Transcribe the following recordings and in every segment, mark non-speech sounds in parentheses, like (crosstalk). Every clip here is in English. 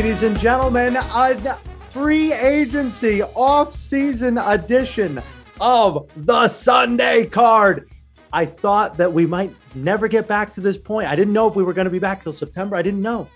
Ladies and gentlemen. A free agency off-season edition of the Sunday card. I thought that we might never get back to this point. I didn't know if we were going to be back till September. I didn't know.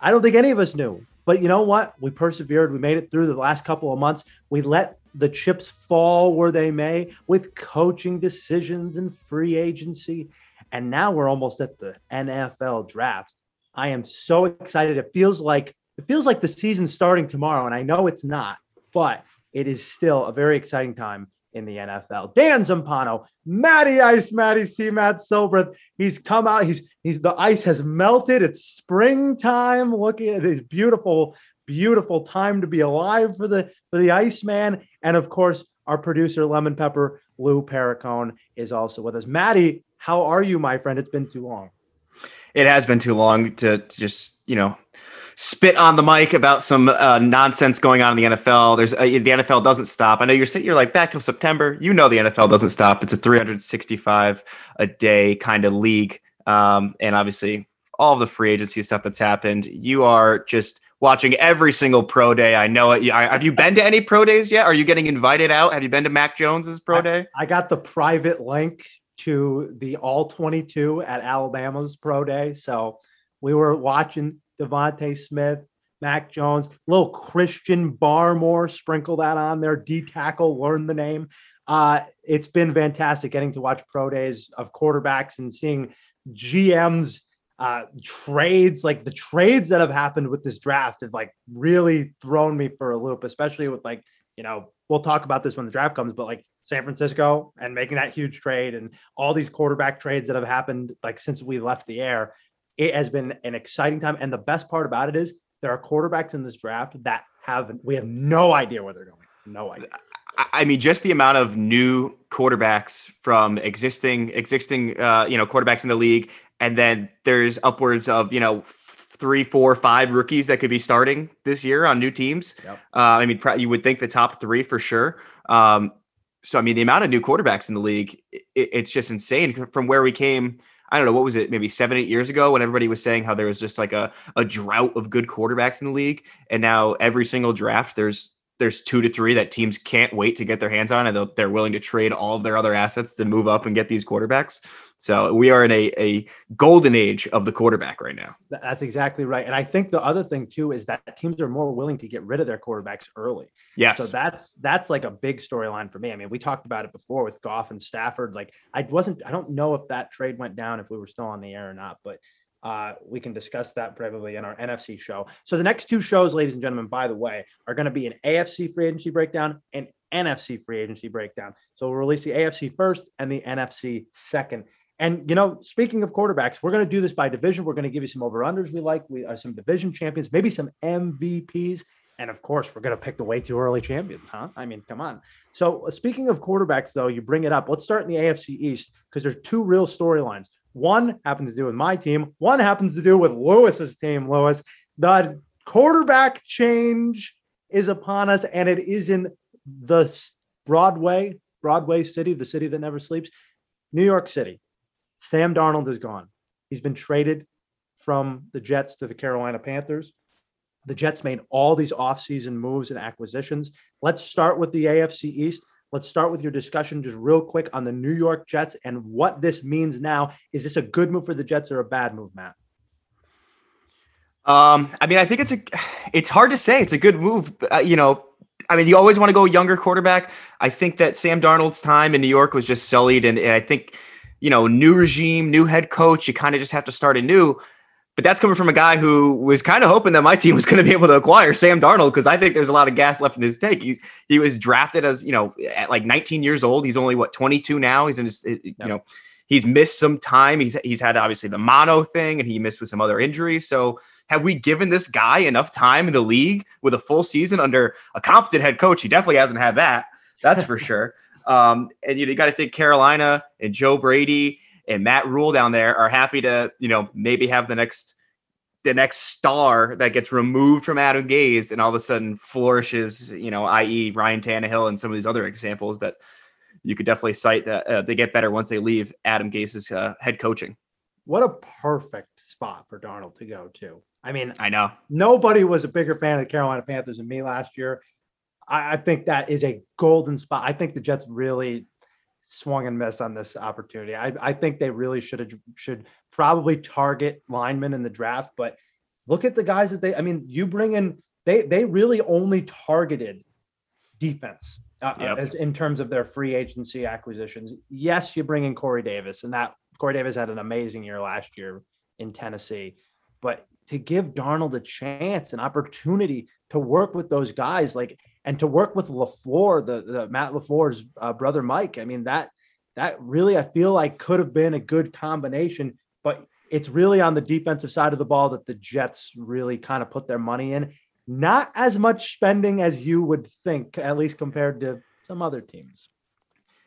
I don't think any of us knew. But you know what? We persevered. We made it through the last couple of months. We let the chips fall where they may with coaching decisions and free agency. And now we're almost at the NFL draft. I am so excited. It feels like it feels like the season's starting tomorrow, and I know it's not, but it is still a very exciting time in the NFL. Dan Zampano, Matty Ice, Matty C, Matt Silbreth. He's come out. He's he's the ice has melted. It's springtime. Looking at this beautiful, beautiful time to be alive for the for the Iceman. And of course, our producer, Lemon Pepper, Lou Pericone, is also with us. Matty, how are you, my friend? It's been too long. It has been too long to just, you know, spit on the mic about some uh, nonsense going on in the NFL. There's uh, the NFL doesn't stop. I know you're sitting, you're like back till September. You know the NFL doesn't stop. It's a 365 a day kind of league, um, and obviously all of the free agency stuff that's happened. You are just watching every single pro day. I know it. Have you been to any pro days yet? Are you getting invited out? Have you been to Mac Jones's pro day? I, I got the private link to the all 22 at Alabama's pro day. So we were watching DeVonta Smith, Mac Jones, little Christian Barmore, sprinkle that on there. D tackle, learn the name. Uh, it's been fantastic getting to watch pro days of quarterbacks and seeing GMs uh, trades, like the trades that have happened with this draft have like really thrown me for a loop, especially with like, you know, we'll talk about this when the draft comes, but like San Francisco and making that huge trade and all these quarterback trades that have happened like since we left the air it has been an exciting time. And the best part about it is there are quarterbacks in this draft that have we have no idea where they're going. No idea. I mean, just the amount of new quarterbacks from existing existing uh, you know quarterbacks in the league, and then there's upwards of you know three, four, five rookies that could be starting this year on new teams. Yep. Uh, I mean, you would think the top three for sure. Um, so I mean, the amount of new quarterbacks in the league, it, it's just insane from where we came I don't know what was it, maybe seven, eight years ago when everybody was saying how there was just like a, a drought of good quarterbacks in the league. And now every single draft, there's there's two to three that teams can't wait to get their hands on, and they're willing to trade all of their other assets to move up and get these quarterbacks. So we are in a, a golden age of the quarterback right now. That's exactly right. And I think the other thing too is that teams are more willing to get rid of their quarterbacks early. Yes. So that's that's like a big storyline for me. I mean, we talked about it before with Goff and Stafford. Like I wasn't, I don't know if that trade went down if we were still on the air or not, but uh, we can discuss that probably in our NFC show. So the next two shows, ladies and gentlemen, by the way, are going to be an AFC free agency breakdown and NFC free agency breakdown. So we'll release the AFC first and the NFC second. And you know, speaking of quarterbacks, we're going to do this by division. We're going to give you some over unders we like, we are uh, some division champions, maybe some MVPs, and of course, we're going to pick the way too early champions, huh? I mean, come on. So uh, speaking of quarterbacks, though, you bring it up. Let's start in the AFC East because there's two real storylines. One happens to do with my team. One happens to do with Lewis's team. Lewis, the quarterback change is upon us, and it is in the Broadway, Broadway City, the city that never sleeps, New York City. Sam Darnold is gone. He's been traded from the Jets to the Carolina Panthers. The Jets made all these offseason moves and acquisitions. Let's start with the AFC East. Let's start with your discussion just real quick on the New York Jets and what this means now. Is this a good move for the Jets or a bad move, Matt? Um, I mean, I think it's a it's hard to say. It's a good move. Uh, you know, I mean, you always want to go younger quarterback. I think that Sam Darnold's time in New York was just sullied, and, and I think you know, new regime, new head coach. You kind of just have to start anew. But that's coming from a guy who was kind of hoping that my team was going to be able to acquire Sam Darnold because I think there's a lot of gas left in his tank. He, he was drafted as, you know, at like 19 years old. He's only, what, 22 now? He's in his, you know, he's missed some time. He's, he's had obviously the mono thing and he missed with some other injuries. So have we given this guy enough time in the league with a full season under a competent head coach? He definitely hasn't had that. That's for (laughs) sure. Um, and you, know, you got to think Carolina and Joe Brady and Matt Rule down there are happy to, you know, maybe have the next the next star that gets removed from Adam Gase and all of a sudden flourishes, you know, i.e. Ryan Tannehill and some of these other examples that you could definitely cite that uh, they get better once they leave Adam Gase's uh, head coaching. What a perfect spot for Darnold to go to. I mean, I know nobody was a bigger fan of the Carolina Panthers than me last year. I, I think that is a golden spot. I think the Jets really swung and missed on this opportunity. I, I think they really should have should probably target linemen in the draft, but look at the guys that they. I mean, you bring in they they really only targeted defense uh, yep. as in terms of their free agency acquisitions. Yes, you bring in Corey Davis, and that Corey Davis had an amazing year last year in Tennessee, but to give Darnold a chance, an opportunity to work with those guys, like and to work with LaFleur, the, the Matt LaFleur's uh, brother Mike. I mean that that really I feel like could have been a good combination, but it's really on the defensive side of the ball that the Jets really kind of put their money in. Not as much spending as you would think, at least compared to some other teams.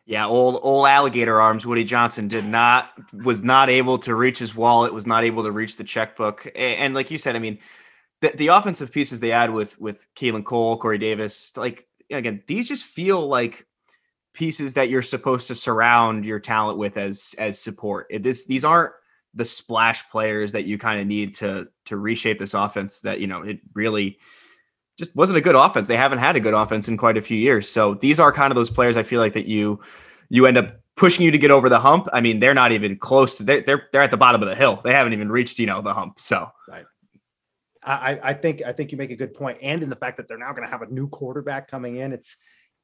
Yeah, old old alligator arms. Woody Johnson did not was not able to reach his wallet, was not able to reach the checkbook, and, and like you said, I mean, the, the offensive pieces they add with with Keelan Cole, Corey Davis, like again, these just feel like pieces that you're supposed to surround your talent with as as support. It, this these aren't the splash players that you kind of need to to reshape this offense. That you know it really just wasn't a good offense. They haven't had a good offense in quite a few years. So these are kind of those players I feel like that you you end up pushing you to get over the hump. I mean, they're not even close to they're they're, they're at the bottom of the hill. They haven't even reached, you know, the hump. So right. I, I think I think you make a good point, and in the fact that they're now going to have a new quarterback coming in, it's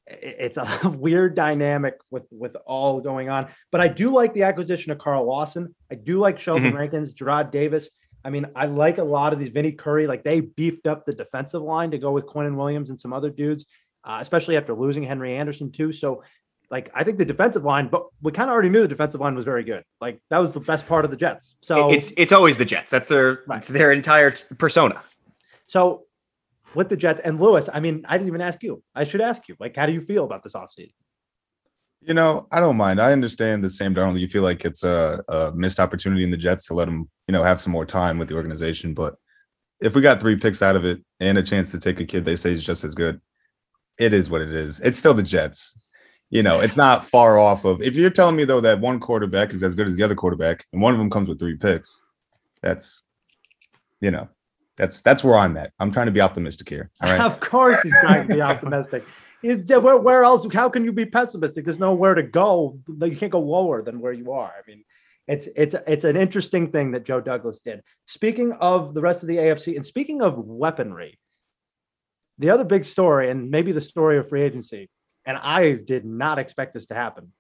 it's a (laughs) weird dynamic with with all going on. But I do like the acquisition of Carl Lawson. I do like Sheldon mm-hmm. Rankins, Jarrad Davis. I mean, I like a lot of these Vinny Curry. Like they beefed up the defensive line to go with Quinn and Williams and some other dudes, uh, especially after losing Henry Anderson too. So, like, I think the defensive line, but we kind of already knew the defensive line was very good. Like that was the best part of the Jets. So it's it's always the Jets. That's their right. it's their entire persona. So with the Jets and Lewis, I mean, I didn't even ask you. I should ask you. Like, how do you feel about this offseason? You know, I don't mind. I understand the Sam Darnold, You feel like it's a, a, missed opportunity in the Jets to let him, you know, have some more time with the organization. But if we got three picks out of it and a chance to take a kid they say is just as good, it is what it is. It's still the Jets. You know, it's not far off of. If you're telling me though that one quarterback is as good as the other quarterback, and one of them comes with three picks, that's, you know, that's that's where I'm at. I'm trying to be optimistic here. All right. of course, he's trying to be (laughs) optimistic. Is where, where else? How can you be pessimistic? There's nowhere to go. You can't go lower than where you are. I mean, it's it's it's an interesting thing that Joe Douglas did. Speaking of the rest of the AFC, and speaking of weaponry, the other big story, and maybe the story of free agency, and I did not expect this to happen,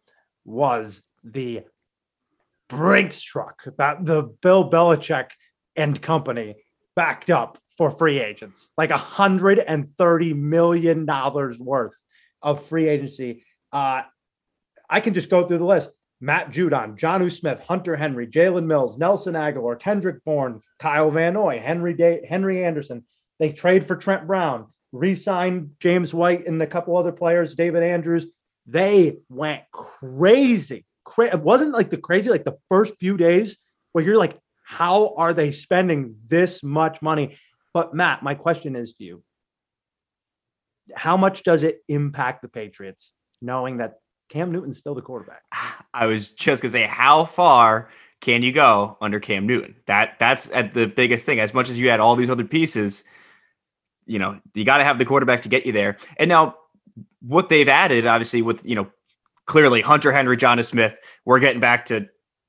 was the Brinks truck that the Bill Belichick and company backed up for free agents, like a hundred and thirty million dollars worth of free agency. Uh, I can just go through the list: Matt Judon, Jonnu Smith, Hunter Henry, Jalen Mills, Nelson Agholor, Kendrick Bourne, Kyle Van Noy, Henry Henry Anderson. They trade for Trent Brown, re-signed James White and a couple other players, David Andrews. They went crazy. Cra- it wasn't like the crazy, like the first few days where you're like, how are they spending this much money? But Matt, my question is to you how much does it impact the Patriots knowing that Cam Newton's still the quarterback? (sighs) I was just gonna say, how far can you go under Cam Newton? That that's at the biggest thing. As much as you had all these other pieces, you know, you got to have the quarterback to get you there. And now, what they've added, obviously, with you know, clearly Hunter Henry, Jonnu Smith, we're getting back to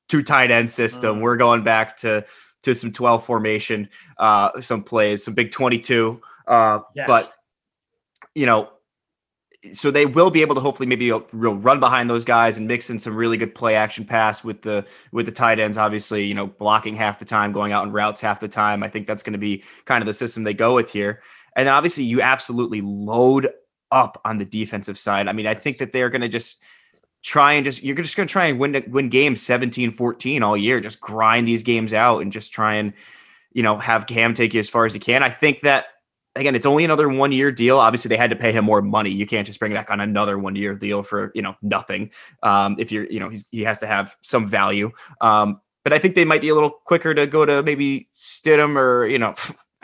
two tight end system. Mm. We're going back to to some 12 formation, uh, some plays, some big 22. Uh, yes. But you know, so they will be able to hopefully maybe real run behind those guys and mix in some really good play action pass with the with the tight ends. Obviously, you know, blocking half the time, going out in routes half the time. I think that's going to be kind of the system they go with here. And then obviously, you absolutely load up on the defensive side. I mean, I think that they're going to just try and just you're just going to try and win win games 17 14 all year. Just grind these games out and just try and you know have cam take you as far as he can. I think that again it's only another one year deal. Obviously they had to pay him more money. You can't just bring back on another one year deal for you know nothing um if you're you know he has to have some value. Um but i think they might be a little quicker to go to maybe stidham or you know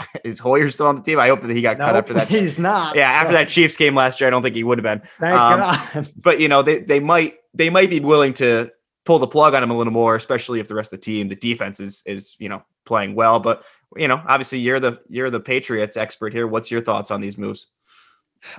(laughs) is Hoyer still on the team? I hope that he got nope, cut after that. (laughs) He's not. Yeah, so. after that Chiefs game last year, I don't think he would have been. Thank um, God. (laughs) But you know, they they might they might be willing to pull the plug on him a little more, especially if the rest of the team, the defense is is you know playing well. But you know, obviously you're the you're the Patriots expert here. What's your thoughts on these moves?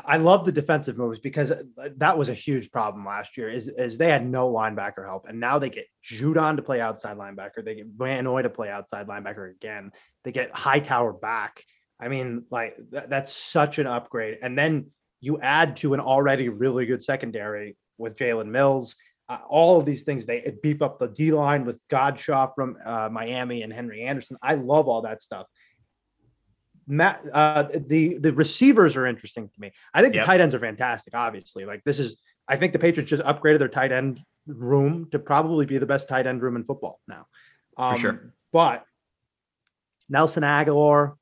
I love the defensive moves because uh, that was a huge problem last year. Is, is they had no linebacker help, and now they get Judon to play outside linebacker. They get Van Noy to play outside linebacker again. They get Hightower back. I mean, like th- that's such an upgrade. And then you add to an already really good secondary with Jalen Mills. Uh, all of these things they beef up the D line with Godchaux from uh, Miami and Henry Anderson. I love all that stuff. Matt, uh, the the receivers are interesting to me. I think yep. the tight ends are fantastic. Obviously, like this is, I think the Patriots just upgraded their tight end room to probably be the best tight end room in football now. Um, For sure. But Nelson Agholor,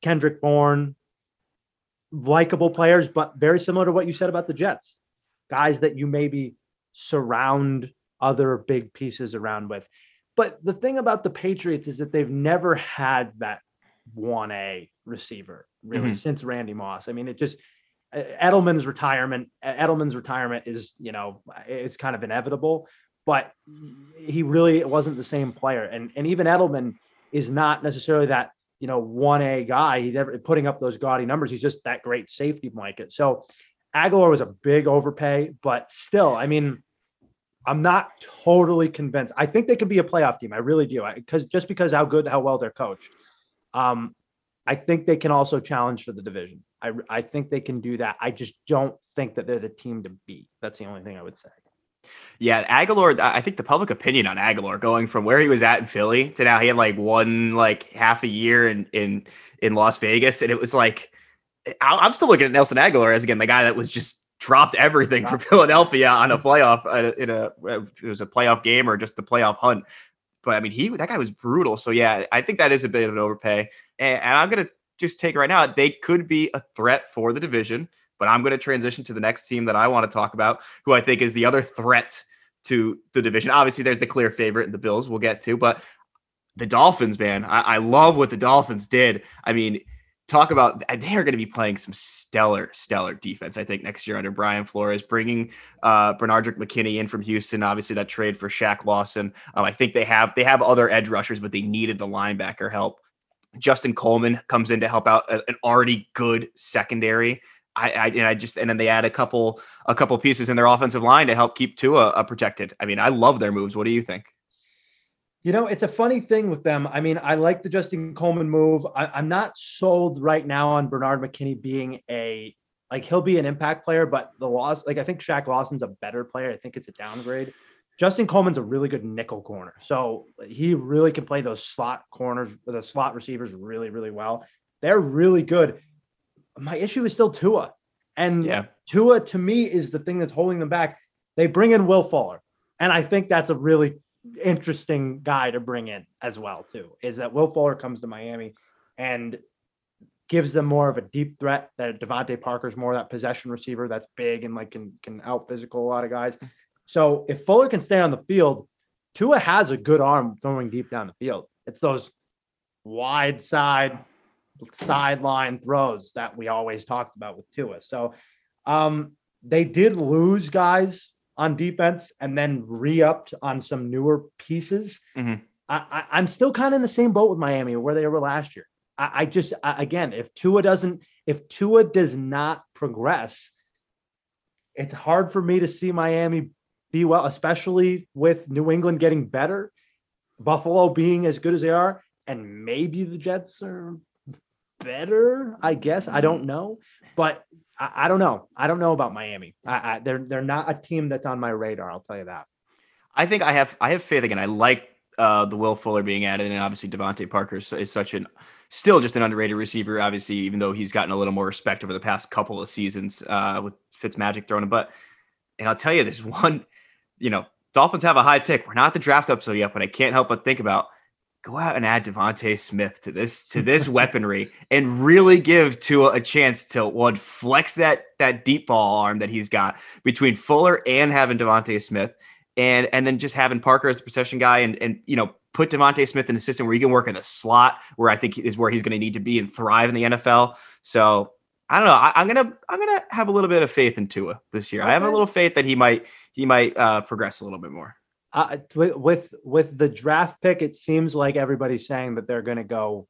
Kendrick Bourne, likable players, but very similar to what you said about the Jets, guys that you maybe surround other big pieces around with. But the thing about the Patriots is that they've never had that 1A receiver really mm-hmm. since Randy Moss. I mean, it just Edelman's retirement, Edelman's retirement is, you know, it's kind of inevitable, but he really wasn't the same player. And and even Edelman is not necessarily that, you know, 1A guy. He's ever putting up those gaudy numbers. He's just that great safety blanket. So Agholor was a big overpay, but still, I mean, I'm not totally convinced. I think they could be a playoff team. I really do. Because just because how good, how well they're coached. Um, I think they can also challenge for the division. I, I think they can do that. I just don't think that they're the team to beat. That's the only thing I would say. Yeah, Agholor. I think the public opinion on Agholor going from where he was at in Philly to now he had like one like half a year in in in Las Vegas, and it was like I'm still looking at Nelson Agholor as again the guy that was just dropped everything for Philadelphia on a playoff uh, in a it was a playoff game or just the playoff hunt. But I mean, he that guy was brutal. So yeah, I think that is a bit of an overpay. And, and I'm gonna just take it right now. They could be a threat for the division. But I'm to transition to the next team that I want to talk about, who I think is the other threat to the division. Obviously, there's the clear favorite, and the Bills. We'll get to, but the Dolphins, man, I, I love what the Dolphins did. I mean, talk about they are going to be playing some stellar, stellar defense. I think next year under Brian Flores, bringing uh, Benardrick McKinney in from Houston. Obviously, that trade for Shaq Lawson. Um, I think they have they have other edge rushers, but they needed the linebacker help. Justin Coleman comes in to help out an already good secondary. I, I, and I just and then they add a couple a couple pieces in their offensive line to help keep Tua uh, protected. I mean, I love their moves. What do you think? You know, it's a funny thing with them. I mean, I like the Justin Coleman move. I, am not sold right now on Bernard McKinney being a like he'll be an impact player, but the loss, like I think Shaq Lawson's a better player. I think it's a downgrade. Justin Coleman's a really good nickel corner, so he really can play those slot corners, the slot receivers really, really well. They're really good. My issue is still Tua, and yeah. Tua to me is the thing that's holding them back. They bring in Will Fuller, and I think that's a really interesting guy to bring in as well too is that Will Fuller comes to Miami and gives them more of a deep threat that DeVante Parker's more that possession receiver that's big and like can can out physical a lot of guys. So if Fuller can stay on the field, Tua has a good arm throwing deep down the field. It's those wide side sideline throws that we always talked about with Tua. So um, they did lose guys on defense and then re-upped on some newer pieces. Mm-hmm. I, am still kind of in the same boat with Miami where they were last year. I, I just I, again, if Tua doesn't, if Tua does not progress, it's hard for me to see Miami be well, especially with New England getting better, Buffalo being as good as they are, and maybe the Jets are better. I guess I don't know, but I, I don't know. I don't know about Miami. I, I, they're they're not a team that's on my radar. I'll tell you that. I think I have I have faith again. I like uh, the Will Fuller being added, and obviously DeVante Parker is, is, such an still just an underrated receiver. Obviously, even though he's gotten a little more respect over the past couple of seasons uh, with Fitzmagic throwing him. But and I'll tell you, this (laughs) one, you know, Dolphins have a high pick. We're not the draft episode yet, but I can't help but think about go out and add DeVonta Smith to this to this weaponry and really give Tua a chance to one flex that that deep ball arm that he's got between Fuller and having DeVonta Smith and and then just having Parker as the possession guy and and you know put DeVonta Smith in a system where he can work in the slot where I think is where he's going to need to be and thrive in the NFL. So I don't know. I, am gonna I'm gonna have a little bit of faith in Tua this year. Okay. I have a little faith that he might he might uh, progress a little bit more. Uh, with, with with the draft pick, it seems like everybody's saying that they're going to go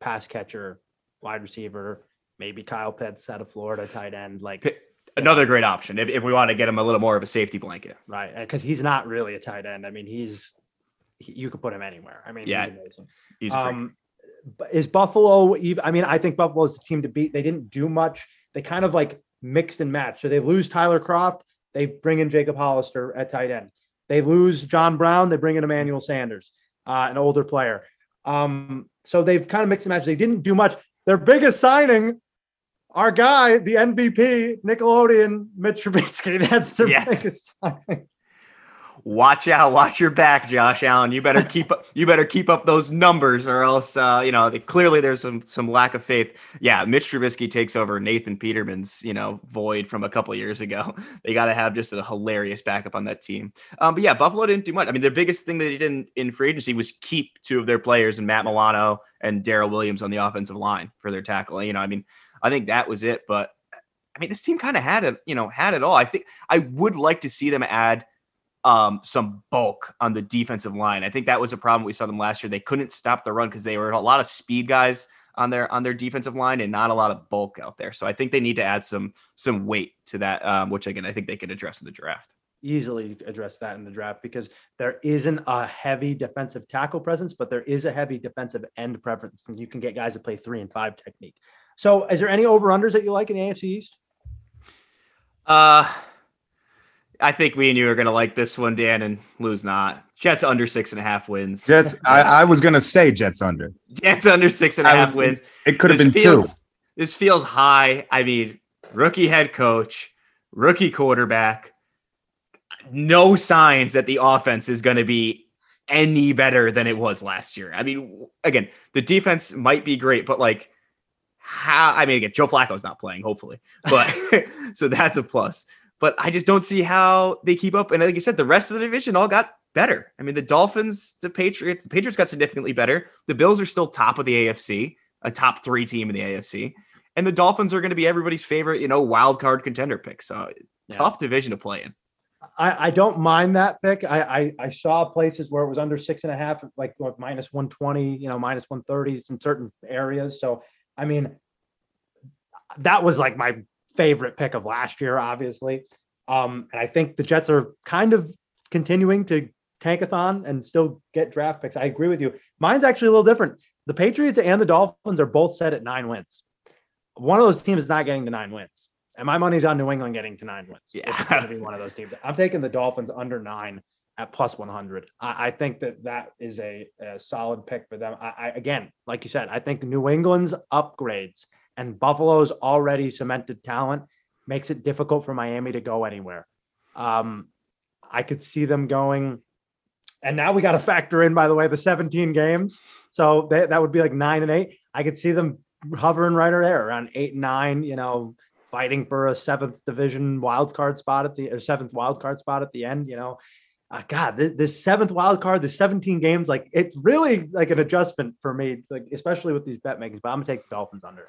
pass catcher, wide receiver, maybe Kyle Pitts out of Florida, tight end, like Another great option if, if we want to get him a little more of a safety blanket. right because he's not really a tight end. I mean, he's he, you could put him anywhere. I mean, Yeah. he's amazing. He's. Um, is Buffalo even? I mean, I think Buffalo is the team to beat. They didn't do much. They kind of like mixed and matched. So they lose Tyler Kroft. They bring in Jacob Hollister at tight end. They lose John Brown. They bring in Emmanuel Sanders, uh, an older player. Um, so they've kind of mixed and matched. They didn't do much. Their biggest signing, our guy, the MVP, Nickelodeon, Mitch Trubisky. (laughs) That's their Yes. biggest signing. Watch out, watch your back, Josh Allen. You better keep up. (laughs) You better keep up those numbers, or else, uh, you know, clearly there's some some lack of faith. Yeah, Mitch Trubisky takes over Nathan Peterman's, you know, void from a couple years ago. (laughs) They got to have just a hilarious backup on that team. Um, but yeah, Buffalo didn't do much. I mean, the biggest thing that they did in, in free agency was keep two of their players, and Matt Milano and Daryl Williams on the offensive line for their tackle. You know, I mean, I think that was it. But I mean, this team kind of had it, you know, had it all. I think I would like to see them add um, some bulk on the defensive line. I think that was a problem we saw them last year. They couldn't stop the run because they were a lot of speed guys on their on their defensive line and not a lot of bulk out there. So I think they need to add some some weight to that, um, which again I think they could address in the draft. easily address that in the draft because there isn't a heavy defensive tackle presence, but there is a heavy defensive end preference. And you can get guys that play three and five technique. So, is there any over unders that you like in the AFC East? Uh, I think we and you are gonna like this one, Dan, and lose not. Jets under six and a half wins. Jet, I, I was gonna say Jets under. Jets under six and a I half was- wins. It could have been feels, two. This feels high. I mean, rookie head coach, rookie quarterback. No signs that the offense is going to be any better than it was last year. I mean, again, the defense might be great, but like, how? I mean, again, Joe Flacco's not playing, hopefully, but (laughs) (laughs) so that's a plus. But I just don't see how they keep up. And like you said, the rest of the division all got better. I mean, the Dolphins, the Patriots, the Patriots got significantly better. The Bills are still top of the AFC, a top three team in the AFC. And the Dolphins are going to be everybody's favorite, you know, wild card contender pick. So Yeah. tough division to play in. I, I don't mind that pick. I, I I saw places where it was under six and a half, like what, minus 120, you know, minus 130s in certain areas. So, I mean, that was like my favorite pick of last year, obviously. Um, and I think the Jets are kind of continuing to tankathon and still get draft picks. I agree with you. Mine's actually a little different. The Patriots and the Dolphins are both set at nine wins. One of those teams is not getting to nine wins. And my money's on New England getting to nine wins. Yeah. It's going to be one of those teams. I'm taking the Dolphins under nine at plus 100. I, I think that that is a, a solid pick for them. I, I, again, like you said, I think New England's upgrades and Buffalo's already cemented talent makes it difficult for Miami to go anywhere. Um, I could see them going. And now we got to factor in, by the way, the 17 games. So that, that would be like nine and eight. I could see them hovering right there around eight and nine, you know, fighting for a seventh division wild card spot at the or seventh wild card spot at the end, you know. Uh, God, this, this seventh wild card, the 17 games, like it's really like an adjustment for me, like especially with these bet makings. But I'm gonna take the Dolphins under.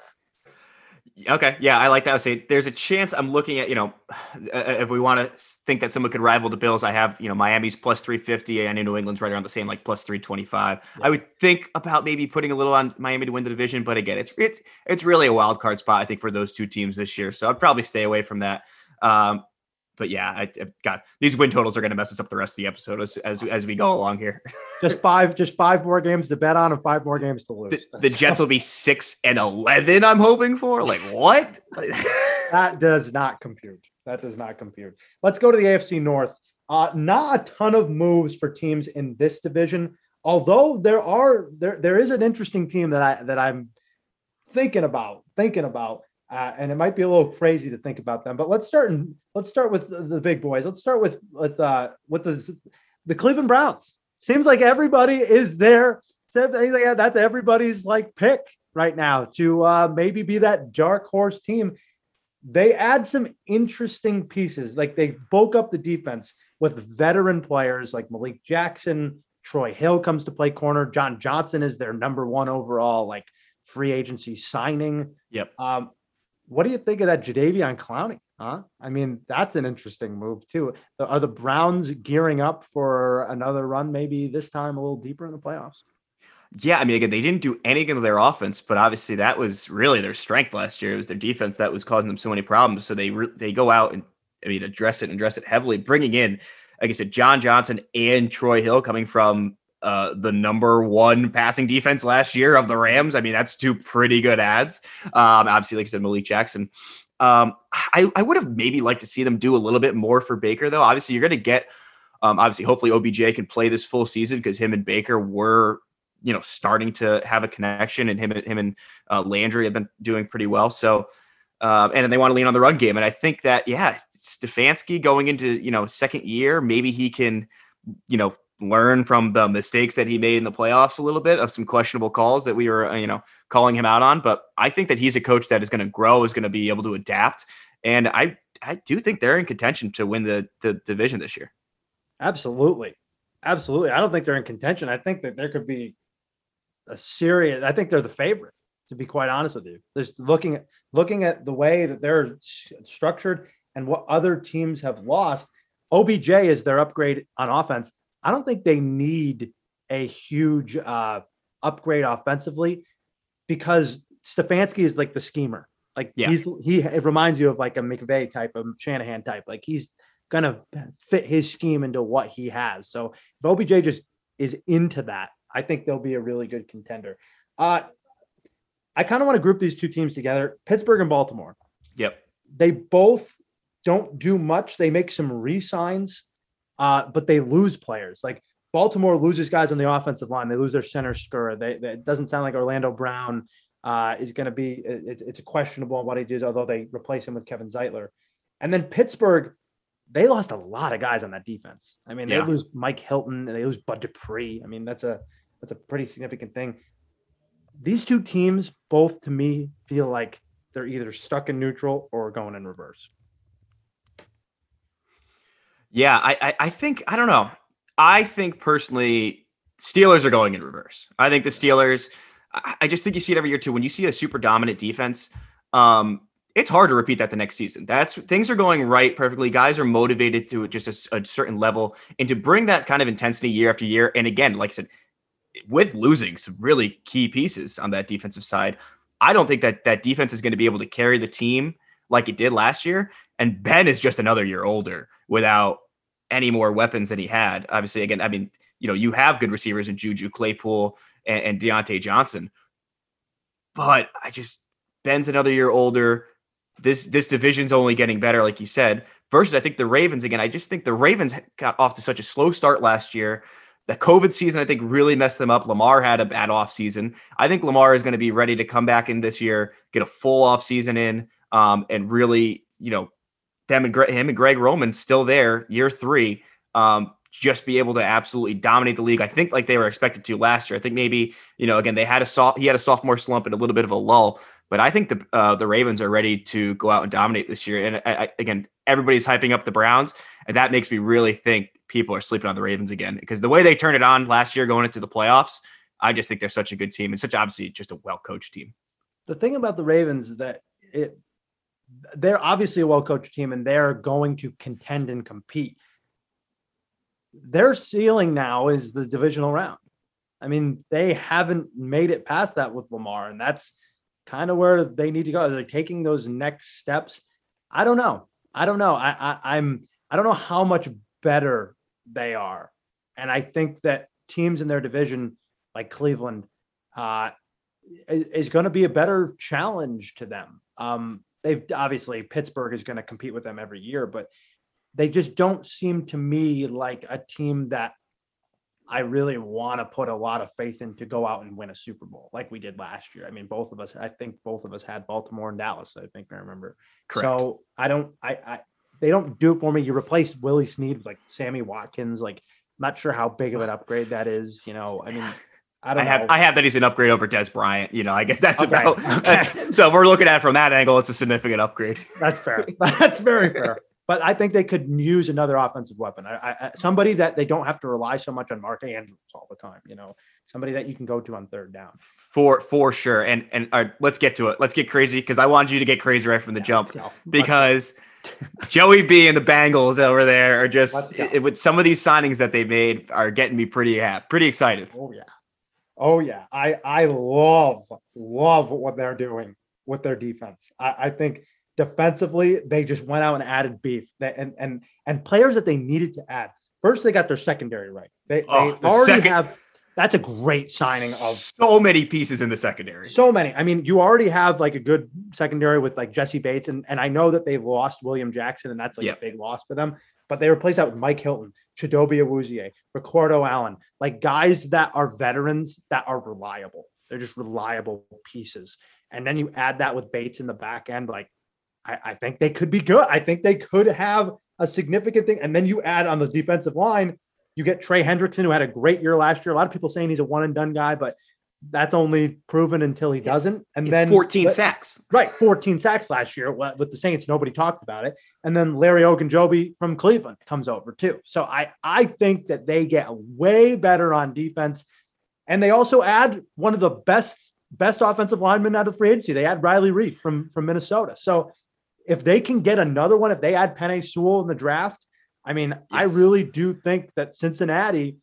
Okay. Yeah, I like that. I would say there's a chance I'm looking at, you know, (sighs) if we want to think that someone could rival the Bills, I have, you know, Miami's plus 350 and New England's right around the same, like plus 325. Yeah. I would think about maybe putting a little on Miami to win the division, but again, it's it's it's really a wild card spot, I think, for those two teams this year. So I'd probably stay away from that. Um, but yeah, I, I got these win totals are going to mess us up the rest of the episode as, as as we go along here. (laughs) Just five, just five more games to bet on and five more games to lose. The, the Jets will be six and eleven. I'm hoping for. Like what? (laughs) that does not compute. That does not compute. Let's go to the AFC North. Uh, not a ton of moves for teams in this division, although there are there there is an interesting team that I that I'm thinking about thinking about, uh, and it might be a little crazy to think about them. But let's start and let's start with the, the big boys. Let's start with with uh, with the the Cleveland Browns. Seems like everybody is there. That's everybody's like pick right now to uh, maybe be that dark horse team they add some interesting pieces. Like they bulk up the defense with veteran players like Malik Jackson, Troy Hill comes to play corner. John Johnson is their number one overall, like free agency signing. Yep. Um, what do you think of that Jadeveon Clowney? Huh? I mean, that's an interesting move too. Are the Browns gearing up for another run, maybe this time a little deeper in the playoffs? Yeah, I mean, again, they didn't do anything to their offense, but obviously that was really their strength last year. It was their defense that was causing them so many problems. So they re- they go out and I mean address it and address it heavily, bringing in, like I said, John Johnson and Troy Hill coming from uh, the number one passing defense last year of the Rams. I mean, that's two pretty good ads. Um, obviously, like I said, Malik Jackson. Um, I, I would have maybe liked to see them do a little bit more for Baker, though. Obviously, you're going to get, um, obviously, hopefully OBJ can play this full season because him and Baker were, you know, starting to have a connection, and him, him and uh, Landry have been doing pretty well. So, uh, and then they want to lean on the run game, and I think that yeah, Stefanski going into you know second year, maybe he can, you know, learn from the mistakes that he made in the playoffs a little bit of some questionable calls that we were, uh, you know, calling him out on. But I think that he's a coach that is going to grow, is going to be able to adapt, and I I do think they're in contention to win the the division this year. Absolutely, absolutely. I don't think they're in contention. I think that there could be a serious. I think they're the favorite. To be quite honest with you, just looking at looking at the way that they're structured and what other teams have lost. OBJ is their upgrade on offense. I don't think they need a huge uh, upgrade offensively because Stefanski is like the schemer. Like yeah. he's he it reminds you of like a McVay type of Shanahan type. Like he's gonna fit his scheme into what he has. So if OBJ just is into that, I think they'll be a really good contender. Uh I kind of want to group these two teams together, Pittsburgh and Baltimore. Yep. They both don't do much. They make some re-signs uh, but they lose players. Like Baltimore loses guys on the offensive line. They lose their center Skura. They, they, it doesn't sound like Orlando Brown uh, is going to be. It, it's a questionable what he does, although they replace him with Kevin Zeitler. And then Pittsburgh, they lost a lot of guys on that defense. I mean, they yeah. lose Mike Hilton and they lose Bud Dupree. I mean, that's a that's a pretty significant thing. These two teams, both to me, feel like they're either stuck in neutral or going in reverse. Yeah, I, I, I think I don't know. I think personally, Steelers are going in reverse. I think the Steelers. I, I just think you see it every year too. When you see a super dominant defense, um, it's hard to repeat that the next season. That's things are going right perfectly. Guys are motivated to just a, a, certain level, and to bring that kind of intensity year after year. And again, like I said, with losing some really key pieces on that defensive side, I don't think that that defense is going to be able to carry the team like it did last year. And Ben is just another year older without any more weapons than he had. Obviously, again, I mean, you know, you have good receivers in Juju Claypool and, and Diontae Johnson, but I just Ben's another year older. This this division's only getting better, like you said. Versus, I think the Ravens again. I just think the Ravens got off to such a slow start last year. The COVID season, I think, really messed them up. Lamar had a bad off season. I think Lamar is going to be ready to come back in this year, get a full off season in, um, and really, you know, them and Greg, him and Greg Roman still there year three. Um, just be able to absolutely dominate the league. I think like they were expected to last year. I think maybe you know again they had a soft he had a sophomore slump and a little bit of a lull, but I think the uh, the Ravens are ready to go out and dominate this year. And I, I, again, everybody's hyping up the Browns, and that makes me really think people are sleeping on the Ravens again because the way they turned it on last year going into the playoffs, I just think they're such a good team and such obviously just a well coached team. The thing about the Ravens is that it they're obviously a well coached team and they're going to contend and compete. Their ceiling now is the divisional round. I mean, they haven't made it past that with Lamar, and that's kind of where they need to go. They're taking those next steps. I don't know. I don't know. I, I I'm I don't know how much better they are, and I think that teams in their division like Cleveland uh, is, is going to be a better challenge to them. Um, they've obviously Pittsburgh is going to compete with them every year, but they just don't seem to me like a team that I really want to put a lot of faith in to go out and win a Super Bowl like we did last year. I mean, both of us, I think both of us had Baltimore and Dallas. I think I remember. Correct. So I don't, I, I, they don't do it for me. You replace Willie Snead with like Sammy Watkins. Like, I'm not sure how big of an upgrade that is. You know, I mean, I don't I have I have that he's an upgrade over Dez Bryant. You know, I guess that's okay. about okay. that's (laughs) so if we're looking at it from that angle, it's a significant upgrade. (laughs) That's fair. (laughs) That's very fair. but I think they could use another offensive weapon. I, I, somebody that they don't have to rely so much on Mark Andrews all the time. You know, somebody that you can go to on third down. For for sure. And and uh, let's get to it. Let's get crazy because I wanted you to get crazy right from the yeah, jump because. Joey B and the Bengals over there are just it, with some of these signings that they made are getting me pretty happy, pretty excited. Oh yeah, oh yeah. I I love love what they're doing with their defense. I, I think defensively they just went out and added beef and and and players that they needed to add. First, they got their secondary right. They, oh, they the already second, have. That's a great signing of so many pieces in the secondary. So many. I mean, you already have like a good secondary with like Jessie Bates, and and I know that they've lost William Jackson, and that's like yep. a big loss for them. But they replaced that with Mike Hilton, Chidobe Awuzie, Ricardo Allen, like guys that are veterans that are reliable. They're just reliable pieces. And then you add that with Bates in the back end, like I, I think they could be good. I think they could have a significant thing. And then you add on the defensive line, you get Trey Hendrickson, who had a great year last year. A lot of people saying he's a one and done guy, but that's only proven until he doesn't. And then 14 but, sacks. Right. 14 sacks last year with the Saints. Nobody talked about it. And then Larry Ogunjobi from Cleveland comes over too. So I, I think that they get way better on defense. And they also add one of the best, best offensive linemen out of free agency. They add Riley Reiff from, from Minnesota. So if they can get another one, if they add Penei Sewell in the draft, I mean, yes. I really do think that Cincinnati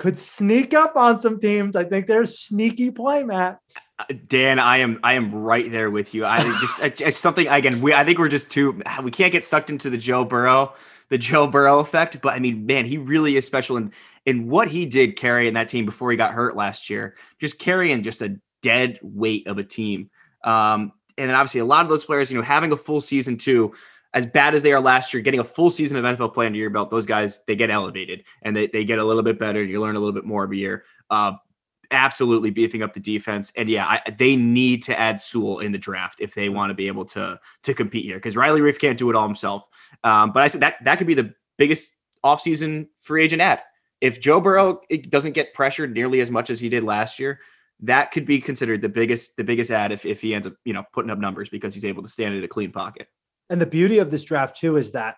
could sneak up on some teams. I think they're sneaky play, Matt. Uh, Dan, I am I am right there with you. I (laughs) just it's something again. We I think we're just too we can't get sucked into the Joe Burrow the Joe Burrow effect. But I mean, man, he really is special in in what he did carrying that team before he got hurt last year. Just carrying just a dead weight of a team. Um, and then obviously a lot of those players, you know, having a full season too, as bad as they are last year, getting a full season of NFL play under your belt, those guys they get elevated and they, they get a little bit better. And you learn a little bit more every year. Uh, absolutely beefing up the defense. And yeah, I, they need to add Sewell in the draft if they want to be able to to compete here because Riley Reiff can't do it all himself. Um, but I said that that could be the biggest offseason free agent ad. If Joe Burrow doesn't get pressured nearly as much as he did last year, that could be considered the biggest the biggest ad if, if he ends up you know putting up numbers because he's able to stand in a clean pocket and the beauty of this draft too is that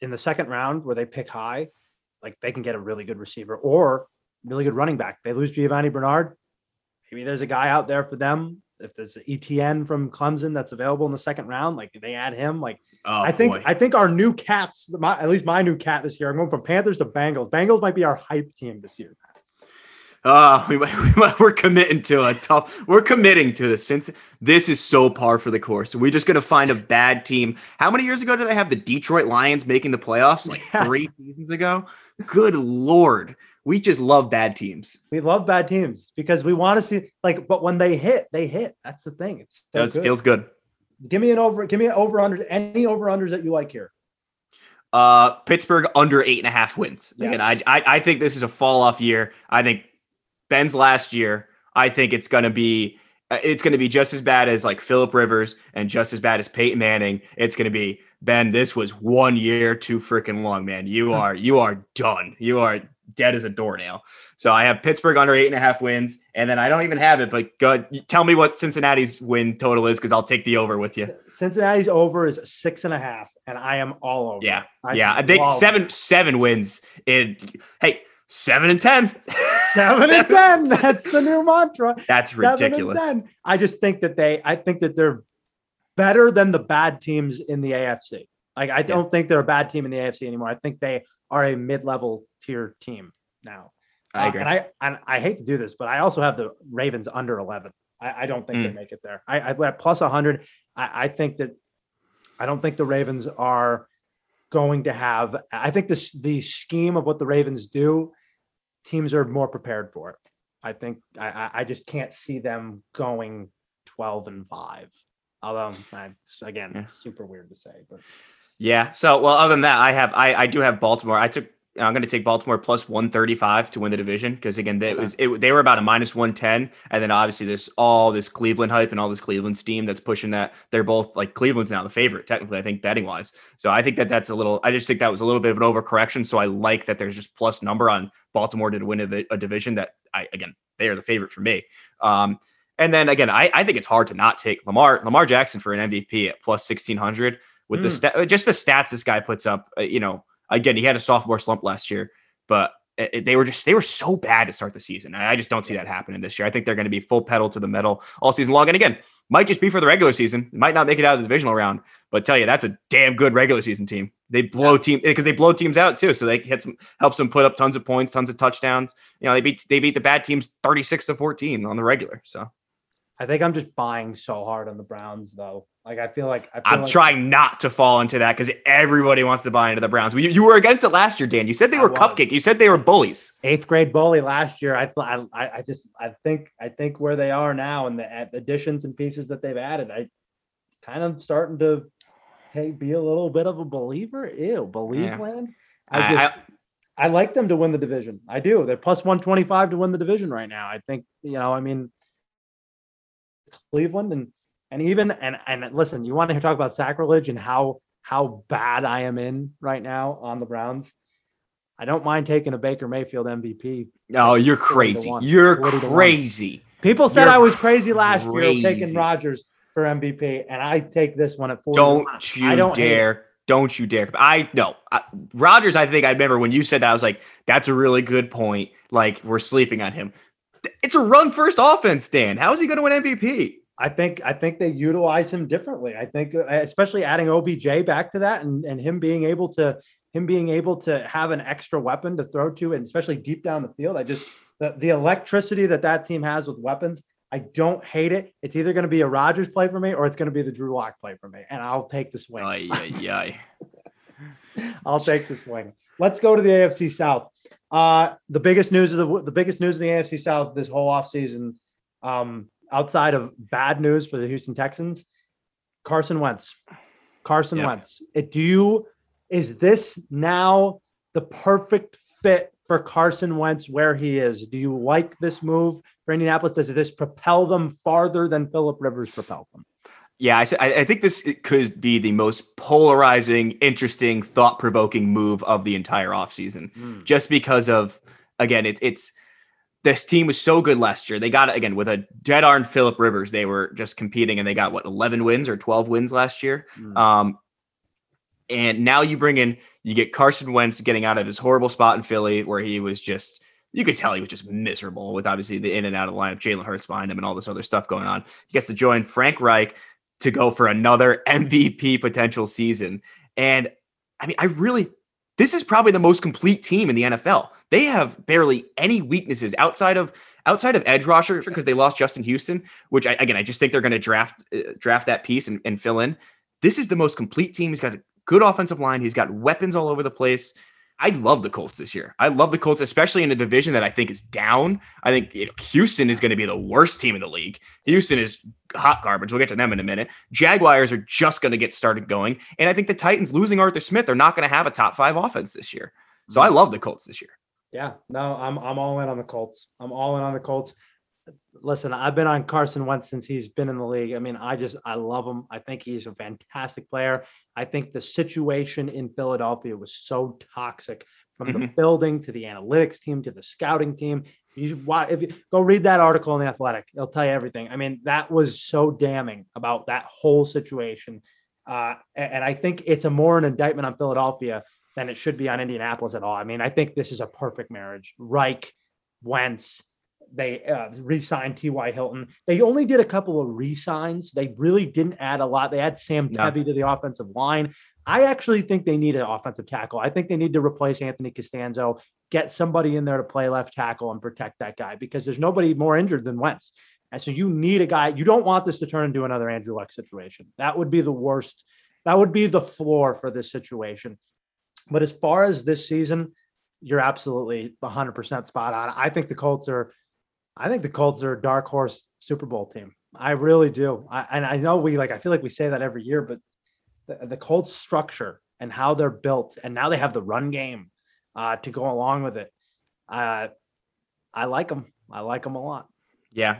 in the second round where they pick high like they can get a really good receiver or really good running back. They lose Giovani Bernard. Maybe there's a guy out there for them. If there's an etn from clemson that's available in the second round like they add him like oh, i think boy. i think our new cats my, at least my new cat this year i'm going from panthers to bengals. Bengals might be our hype team this year uh, we, (laughs) we, we're committing to a tough. We're committing to this. Since this is so par for the course, we're just gonna find a bad team. How many years ago did they have the Detroit Lions making the playoffs? Like yeah. three seasons ago. Good lord, we just love bad teams. We love bad teams because we want to see like. But when they hit, they hit. That's the thing. It's so Does, good. feels good. Give me an over. Give me an over under. Any over unders that you like here. Uh, Pittsburgh under eight and a half wins. Yes. Again, I, I I think this is a fall off year. I think Ben's last year, I think it's going to be uh, it's going to be just as bad as like Philip Rivers and just as bad as Peyton Manning. It's going to be Ben. This was one year too freaking long, man. You are you are done. You are dead as a doornail. So I have Pittsburgh under eight and a half wins, and then I don't even have it. But go tell me what Cincinnati's win total is because I'll take the over with you. Cincinnati's over is six and a half, and I am all over. Yeah, I yeah. I think seven seven wins. It hey seven and ten. (laughs) (laughs) seven and ten. That's the new mantra. (laughs) That's ridiculous. I just think that they. I think that they're better than the bad teams in the AFC. Like I don't yeah. think they're a bad team in the AFC anymore. I think they are a mid-level tier team now. I agree. Uh, and I and I hate to do this, but I also have the Ravens under eleven. I, I don't think mm. they make it there. I, I plus hundred. I, I think that I don't think the Ravens are going to have. I think this the scheme of what the Ravens do teams are more prepared for it. I think I, I just can't see them going 12 and five. Although it's again, yeah. super weird to say, but yeah. So well, other than that, I have I I do have Baltimore. I took I'm going to take Baltimore plus 135 to win the division because again, they, okay. was it, they were about a minus 110, and then obviously there's all this Cleveland hype and all this Cleveland steam that's pushing that. They're both like Cleveland's now the favorite technically, I think betting wise. So I think that that's a little. I just think that was a little bit of an overcorrection. So I like that there's just plus number on Baltimore to win a, a division that I again they are the favorite for me. Um, and then again, I, I think it's hard to not take Lamar Lamar Jackson for an MVP at plus 1600 with the Mm. just the stats this guy puts up. Uh, you know, again, he had a sophomore slump last year, but it- they were just they were so bad to start the season. I just don't see that happening this year. I think they're going to be full pedal to the metal all season long. And again, might just be for the regular season. Might not make it out of the divisional round, but tell you that's a damn good regular season team. They blow team because they blow teams out too. So they hit some helps them put up tons of points, tons of touchdowns. You know, they beat they beat the bad teams thirty six to fourteen on the regular. So I think I'm just buying so hard on the Browns though. Like I feel like I I'm like trying not to fall into that because everybody wants to buy into the Browns. You, you were against it last year, Dan. You said they were cupcake. You said they were bullies. eighth grade bully last year. I I, I just I think I think where they are now and the additions and pieces that they've added, I kind of starting to take be a little bit of a believer. Ew, believe Yeah. land. I- I just I, like them to win the division. I do. They're plus one twenty five to win the division right now. I think you know. I mean, Cleveland and and even and and listen, you want to talk about sacrilege and how how bad I am in right now on the Browns. I don't mind taking a Baker Mayfield MVP. No, you're crazy. You're 40 to one. crazy. People said You're I was crazy last year crazy. taking Rodgers for MVP, and I take this one at 40. Don't I you don't dare. Don't you dare. I no. I, Rodgers, I think I remember when you said that, I was like, that's a really good point. Like, we're sleeping on him. It's a run first offense, Dan. How is he going to win MVP? I think I think they utilize him differently. I think uh, especially adding OBJ back to that and, and him being able to him being able to have an extra weapon to throw to and especially deep down the field. I just the, the electricity that that team has with weapons. I don't hate it. It's either going to be a Rodgers play for me or it's going to be the Drew Lock play for me, and I'll take the swing. Ay, ay, ay. (laughs) I'll take the swing. Let's go to the AFC South. Uh, the biggest news of the the biggest news in the AFC South this whole offseason, um, outside of bad news for the Houston Texans, Carson Wentz. Carson Yeah. Wentz. It, do you is this now the perfect fit for Carson Wentz where he is? Do you like this move for Indianapolis? Does this propel them farther than Philip Rivers propelled them? Yeah, I, I think this could be the most polarizing, interesting, thought provoking move of the entire offseason. just because of again it, it's this team was so good last year they got it again with a dead arm philip rivers they were just competing and they got what 11 wins or 12 wins last year Mm. um and now you bring in you get carson wentz getting out of his horrible spot in philly where he was just you could tell he was just miserable with obviously the in and out of the lineup jalen hurts behind him and all this other stuff going on he gets to join frank reich to go for another mvp potential season and i mean i really this is probably the most complete team in the NFL. They have barely any weaknesses outside of outside of edge rusher because they lost Justin Houston, which I, again I just think they're going to draft uh, draft that piece and, and fill in. This is the most complete team. He's got a good offensive line. He's got weapons all over the place. I love the Colts this year. I love the Colts, especially in a division that I think is down. I think you know, Houston is going to be the worst team in the league. Houston is hot garbage. We'll get to them in a minute. Jaguars are just going to get started going. And I think the Titans losing Arthur Smith, they're not going to have a top five offense this year. So I mm-hmm. love the Colts this year. Yeah, no, I'm I'm all in on the Colts. I'm all in on the Colts. Listen, I've been on Carson Wentz since he's been in the league. I mean, I just I love him. I think he's a fantastic player. I think the situation in Philadelphia was so toxic from the Mhm. building to the analytics team to the scouting team. You should why if you go read that article in the Athletic, it'll tell you everything. I mean, that was so damning about that whole situation. Uh, a- and I think it's a more an indictment on Philadelphia than it should be on Indianapolis at all. I mean, I think this is a perfect marriage. Reich, Wentz, they uh, re-signed T.Y. Hilton. They only did a couple of re-signs. They really didn't add a lot. They had Sam No. Tebby to the offensive line. I actually think they need an offensive tackle. I think they need to replace Anthony Castonzo, get somebody in there to play left tackle and protect that guy because there's nobody more injured than Wentz. And so you need a guy. You don't want this to turn into another Andrew Luck situation. That would be the worst. That would be the floor for this situation. But as far as this season, you're absolutely 100% spot on. I think the Colts are, I think the Colts are a dark horse Super Bowl team. I really do. I, and I know we like, I feel like we say that every year, but the, the Colts structure and how they're built, and now they have the run game uh, to go along with it. Uh, I like them. I like them a lot. Yeah,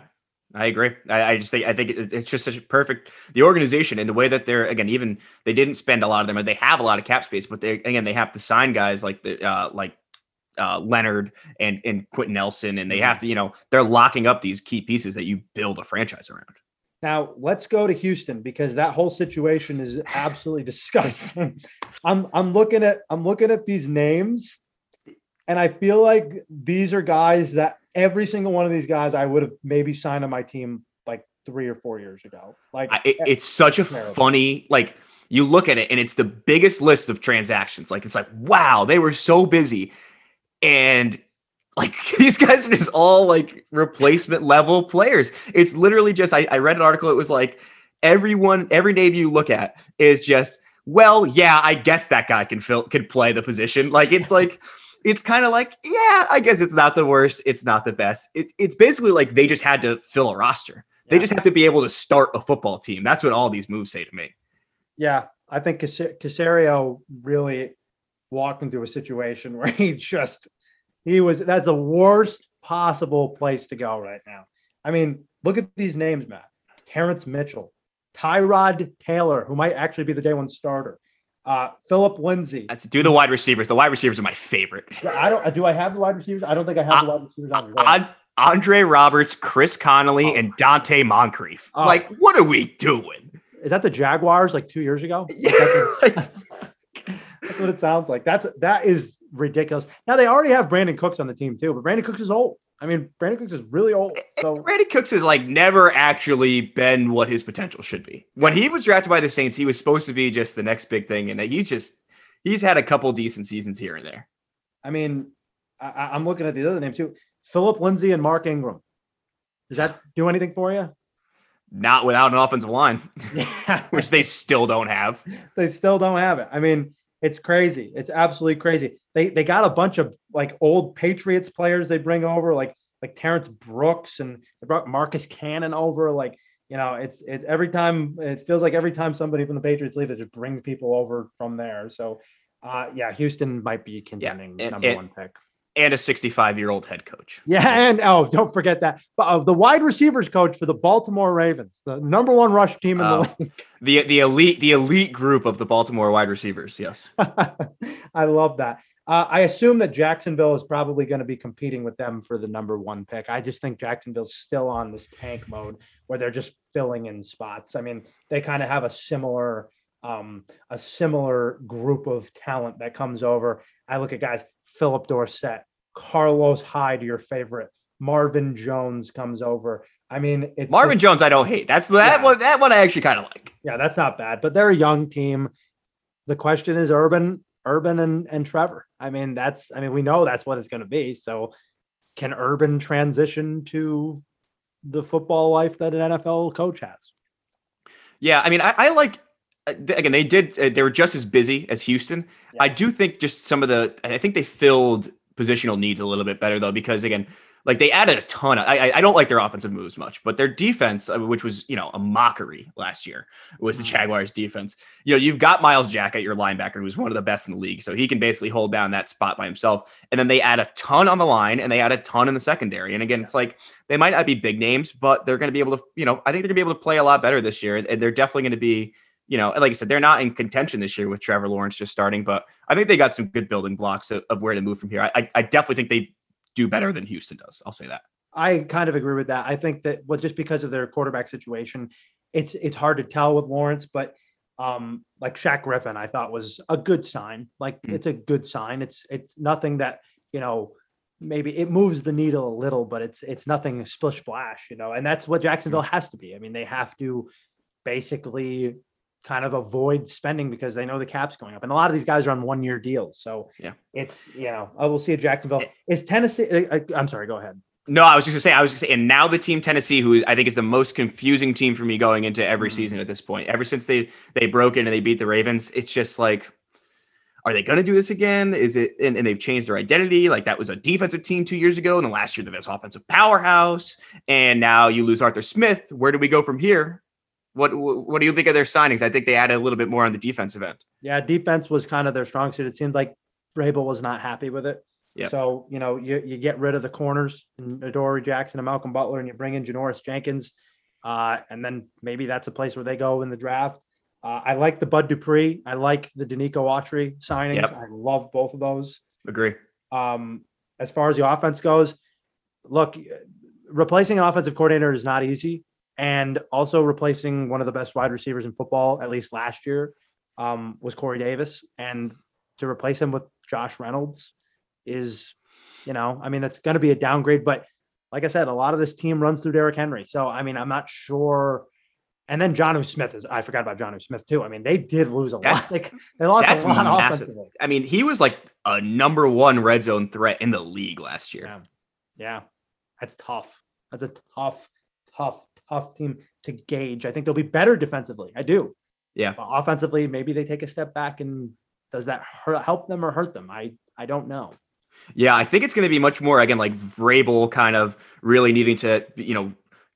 I agree. I, I just think I think it, it's just such a perfect the organization and the way that they're again even they didn't spend a lot of them. They have a lot of cap space, but they again they have to sign guys like the uh, like uh, Leonard and and Quenton Nelson, and they have to you know they're locking up these key pieces that you build a franchise around. Now let's go to Houston because that whole situation is absolutely (laughs) disgusting. I'm I'm looking at I'm looking at these names, and I feel like these are guys that every single one of these guys I would have maybe signed on my team like three or four years ago. Like I, it, it's such a Terrible. funny like you look at it and it's the biggest list of transactions. Like it's like wow, they were so busy, and like (laughs) these guys are just all like replacement level players. It's literally just I, I read an article. It was like everyone, every name you look at is just well, yeah, I guess that guy can fill could play the position. Like it's like (laughs) it's kind of like yeah, I guess it's not the worst, it's not the best. It, it's basically like they just had to fill a roster. They Yeah. just have to be able to start a football team. That's what all these moves say to me. Yeah, I think Cas- Caserio really walked into a situation (laughs) where he just he was that's the worst possible place to go right now. I mean, look at these names, Matt. Terrence Mitchell, Tyrod Taylor, who might actually be the day one starter. Uh, Phillip Lindsay. Let's do the wide receivers. The wide receivers are my favorite. (laughs) I don't. Do I have the wide receivers? I don't think I have the wide receivers on. An- Andre Roberts, Chris Conley, Oh. and Donte Moncrief. Oh. Like, what are we doing? Is that the Jaguars like two years ago? (laughs) Yeah. That's what it sounds like. That's that is ridiculous. Now they already have Brandin Cooks on the team too, but Brandin Cooks is old. I mean, Brandin Cooks is really old. Eh, eh, so Brandin Cooks has like never actually been what his potential should be. When he was drafted by the Saints, he was supposed to be just the next big thing, and he's just he's had a couple decent seasons here and there. I mean, I, I'm looking at the other name too. Phillip Lindsay and Mark Ingram. Does that do anything for you? Not without an offensive line, Yeah, (laughs) which they still don't have. they still don't have it. I mean, it's crazy. It's absolutely crazy. They they got a bunch of like old Patriots players they bring over, like like Terrence Brooks and they brought Marcus Cannon over. Like you know, it's it every time it feels like every time somebody from the Patriots leave, they just bring people over from there. So, uh, yeah, Houston might be contending and- number and- one pick. And a 65 year old head coach. Yeah, and oh, don't forget that. But uh, the wide receivers coach for the Baltimore Ravens, the number one rush team in Oh. the league. The the elite the elite group of the Baltimore wide receivers. Yes. (laughs) I love that. Uh, I assume that Jacksonville is probably going to be competing with them for the number one pick. I just think Jacksonville's still on this tank mode where they're just filling in spots. I mean, they kind of have a similar um, a similar group of talent that comes over. I look at guys, Phillip Dorsett, Carlos Hyde, your favorite, Marvin Jones comes over. I mean, it's Marvin just- Jones, I don't hate. That's that Yeah. one. That one I actually kind of like. yeah, that's not bad, but they're a young team. The question is Urban, Urban and, and Trevor. I mean, that's, I mean, we know that's what it's going to be. So can Urban transition to the football life that an NFL coach has? Yeah, I mean, I, I like again. They did. Uh, they were just as busy as Houston. Yeah. I do think just some of the. I think they filled positional needs a little bit better though, because again, like they added a ton. Of, I I- don't like their offensive moves much, but their defense, uh, which was you know a mockery last year, was the Mhm. Jaguars' defense. You know, you've got Myles Jack at your linebacker, who's one of the best in the league, so he can basically hold down that spot by himself. And then they add a ton on the line, and they add a ton in the secondary. And again, it's like they might not be big names, but they're going to be able to, you know, I think they're going to be able to play a lot better this year. And they're definitely going to be, you know, like I said, they're not in contention this year with Trevor Lawrence just starting, but I think they got some good building blocks of, of where to move from here. I, I, definitely think they do better than Houston does. I'll say that. I kind of agree with that. I think that well, just because of their quarterback situation, it's it's hard to tell with Lawrence, but um, like Shaq Griffin, I thought was a good sign. Like Mm. it's a good sign. It's it's nothing that you know maybe it moves the needle a little, but it's it's nothing splish splash, you know. And that's what Jacksonville has to be. I mean, they have to basically kind of avoid spending because they know the cap's going up, and a lot of these guys are on one year deals. So Yeah. it's you know I will see if Jacksonville is Tennessee. uh, uh, I'm sorry, go ahead. No, I was just gonna say, I was just saying, and now the team Tennessee, who I think is the most confusing team for me going into every Mhm. season at this point. Ever since they they broke in and they beat the Ravens, it's just like, are they gonna do this again? Is it? And, and they've changed their identity. Like that was a defensive team two years ago, and the last year they're this offensive powerhouse, and now you lose Arthur Smith. Where do we go from here? What What do you think of their signings? I think they added a little bit more on the defensive end. Yeah, defense was kind of their strong suit. It seemed like Vrabel was not happy with it. Yep. So, you know, you, you get rid of the corners and Adoree Jackson and Malcolm Butler and you bring in Janoris Jenkins. Uh, and then maybe that's a place where they go in the draft. Uh, I like the Bud Dupree. I like the Denico Autry signings. Yep. I love both of those. Agree. Um, as far as the offense goes, look, replacing an offensive coordinator is not easy. And also replacing one of the best wide receivers in football, at least last year, um, was Corey Davis. And to replace him with Josh Reynolds is, you know, I mean, that's going to be a downgrade. But like I said, a lot of this team runs through Derrick Henry. So, I mean, I'm not sure. And then Jonnu Smith is, I forgot about Jonnu Smith too. I mean, they did lose a That's- lot. (laughs) Like, they lost a lot massive. offensively. I mean, he was like a number one red zone threat in the league last year. Yeah. Yeah. That's tough. That's a tough, tough, tough team to gauge. I think they'll be better defensively. I do. Yeah. But offensively, maybe they take a step back and does that hurt, help them or hurt them? I I don't know. Yeah, I think it's going to be much more again like Vrabel kind of really needing to you know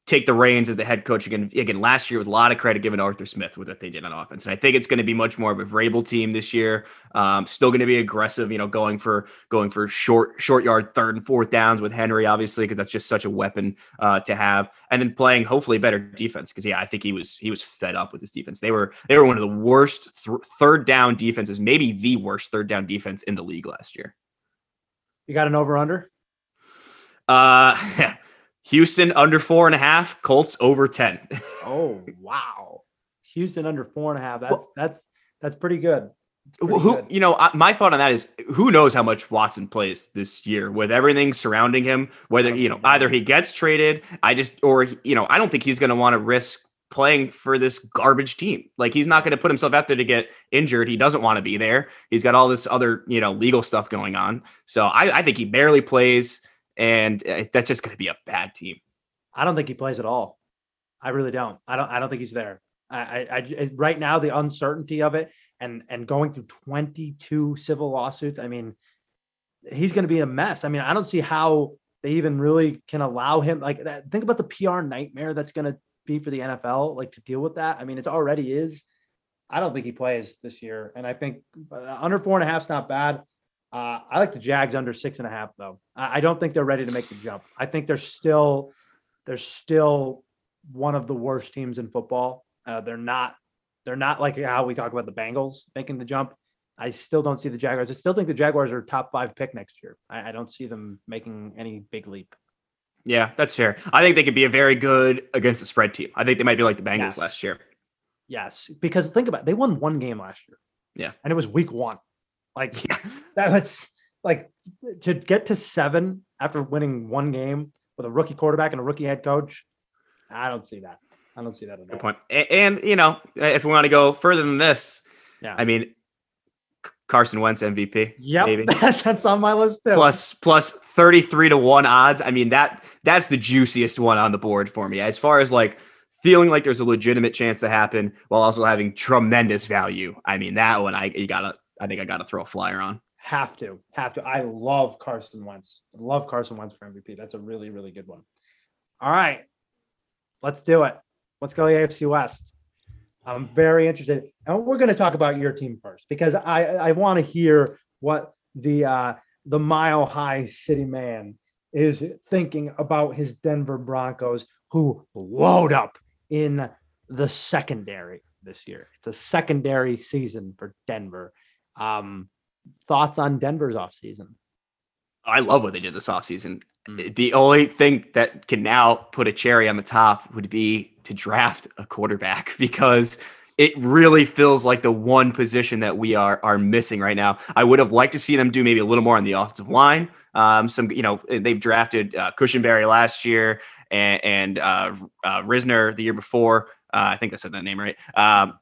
take the reins as the head coach again. Again, last year with a lot of credit given to Arthur Smith with what they did on offense, and I think it's going to be much more of a Vrabel team this year. Um, still going to be aggressive, you know, going for going for short short yard third and fourth downs with Henry, obviously, because that's just such a weapon uh, to have, and then playing hopefully better defense. Because yeah, I think he was he was fed up with this defense. They were they were one of the worst th- third down defenses, maybe the worst third down defense in the league last year. You got an over under? Uh, (laughs) Houston under four and a half, Colts over 10. (laughs) Oh wow. Houston under four and a half. That's that's that's pretty good. Pretty who, good. you know, I- my thought on that is who knows how much Watson plays this year with everything surrounding him, whether, you know, either he gets traded, I just, or, you know, I don't think he's going to want to risk playing for this garbage team. Like he's not going to put himself out there to get injured. He doesn't want to be there. He's got all this other, you know, legal stuff going on. So I, I think he barely plays and uh, that's just going to be a bad team. I don't think he plays at all. I really don't. I don't. I don't think he's there. I. I. right now the uncertainty of it and and going through 22 civil lawsuits. I mean, he's going to be a mess. I mean, I don't see how they even really can allow him like that. Think about the PR nightmare that's going to be for the NFL, like to deal with that. I mean, it's already is. I don't think he plays this year, and I think uh, under four and a half is not bad. Uh, I like the Jags under six and a half, though. I, I don't think they're ready to make the jump. I think they're still they're still one of the worst teams in football. Uh, they're not they're not like how we talk about the Bengals making the jump. I still don't see the Jaguars. I still think the Jaguars are top five pick next year. I, I don't see them making any big leap. Yeah, that's fair. I think they could be a very good against the spread team. I think they might be like the Bengals Yes. last year. Yes, because think about it, they won one game last year. Yeah. and it was week one. Like Yeah. (laughs) was like to get to seven after winning one game with a rookie quarterback and a rookie head coach. I don't see that. I don't see that at all. Good point. A- And, you know, if we want to go further than this, Yeah. I mean, Carson Wentz MVP Yeah, maybe. (laughs) that's on my list too. plus plus 33 to 1 odds. I mean, that that's the juiciest one on the board for me. As far as like feeling like there's a legitimate chance to happen while also having tremendous value. I mean, that one I you got to I think I got to throw a flyer on. Have to, have to. I love Carson Wentz. I love Carson Wentz for MVP. That's a really, really good one. All right, let's do it. Let's go to the AFC West. I'm very interested, and we're going to talk about your team first because I I want to hear what the uh, the Mile High City man is thinking about his Denver Broncos, who load up in the secondary this year. It's a secondary season for Denver. Um, thoughts on Denver's offseason? I love what they did this offseason. Mm. The only thing that can now put a cherry on the top would be to draft a quarterback (laughs) because it really feels like the one position that we are are missing right now. I would have liked to see them do maybe a little more on the offensive line. Um, some, you know, they've drafted uh, Cushenberry last year and, and uh, uh, Risner the year before. Uh, I think I said that name right. Um,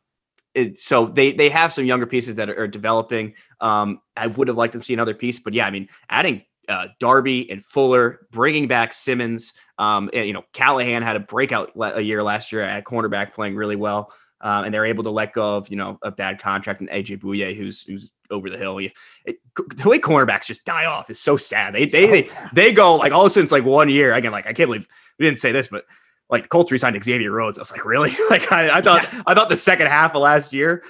it, so they they have some younger pieces that are, developing. Um, I would have liked to see another piece, but yeah, I mean, adding uh, Darby and Fuller, bringing back Simmons. Um, and, you know, Callahan had a breakout la- a year last year at cornerback, playing really well. Um, and they're able to let go of you know a bad contract and AJ Bouye, who's who's over the hill. He- it- the way cornerbacks just die off is so sad. They they they, they go like all of a sudden it's like one year. Again, like I can't believe we didn't say this, but like the Colts re-signed Xavier Rhodes. I was like, really? (laughs) like I, I thought I thought the second half of last year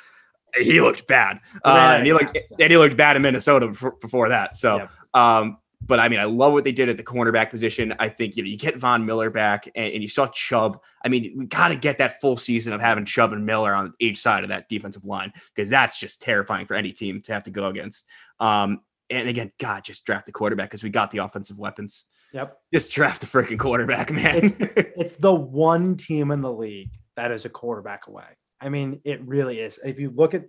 he looked bad, uh, and he looked yeah. and he looked bad in Minnesota before, before that. So. Yep. Um, but I mean, I love what they did at the cornerback position. I think you know you get Von Miller back, and, and you saw Chubb. I mean, we got to get that full season of having Chubb and Miller on each side of that defensive line because that's just terrifying for any team to have to go against. Um, and again, God, just draft the quarterback because we got the offensive weapons. Yep. Just draft a freaking quarterback, man. (laughs) It's the one team in the league that is a quarterback away. I mean, it really is. If you look at,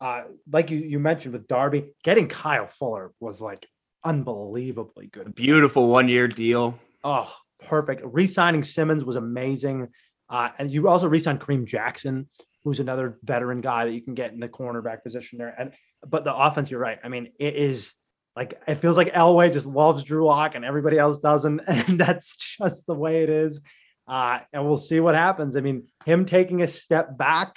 uh, like you, you mentioned with Darby, getting Kyle Fuller was like unbelievably good. Beautiful one year deal. Oh, perfect. Resigning Simmons was amazing. Uh, and you also re-signed Kareem Jackson, who's another veteran guy that you can get in the cornerback position there. And but the offense, you're right. I mean, it is like it feels like Elway just loves Drew Lock and everybody else doesn't, (laughs) and that's just the way it is. Uh, and we'll see what happens. I mean, him taking a step back.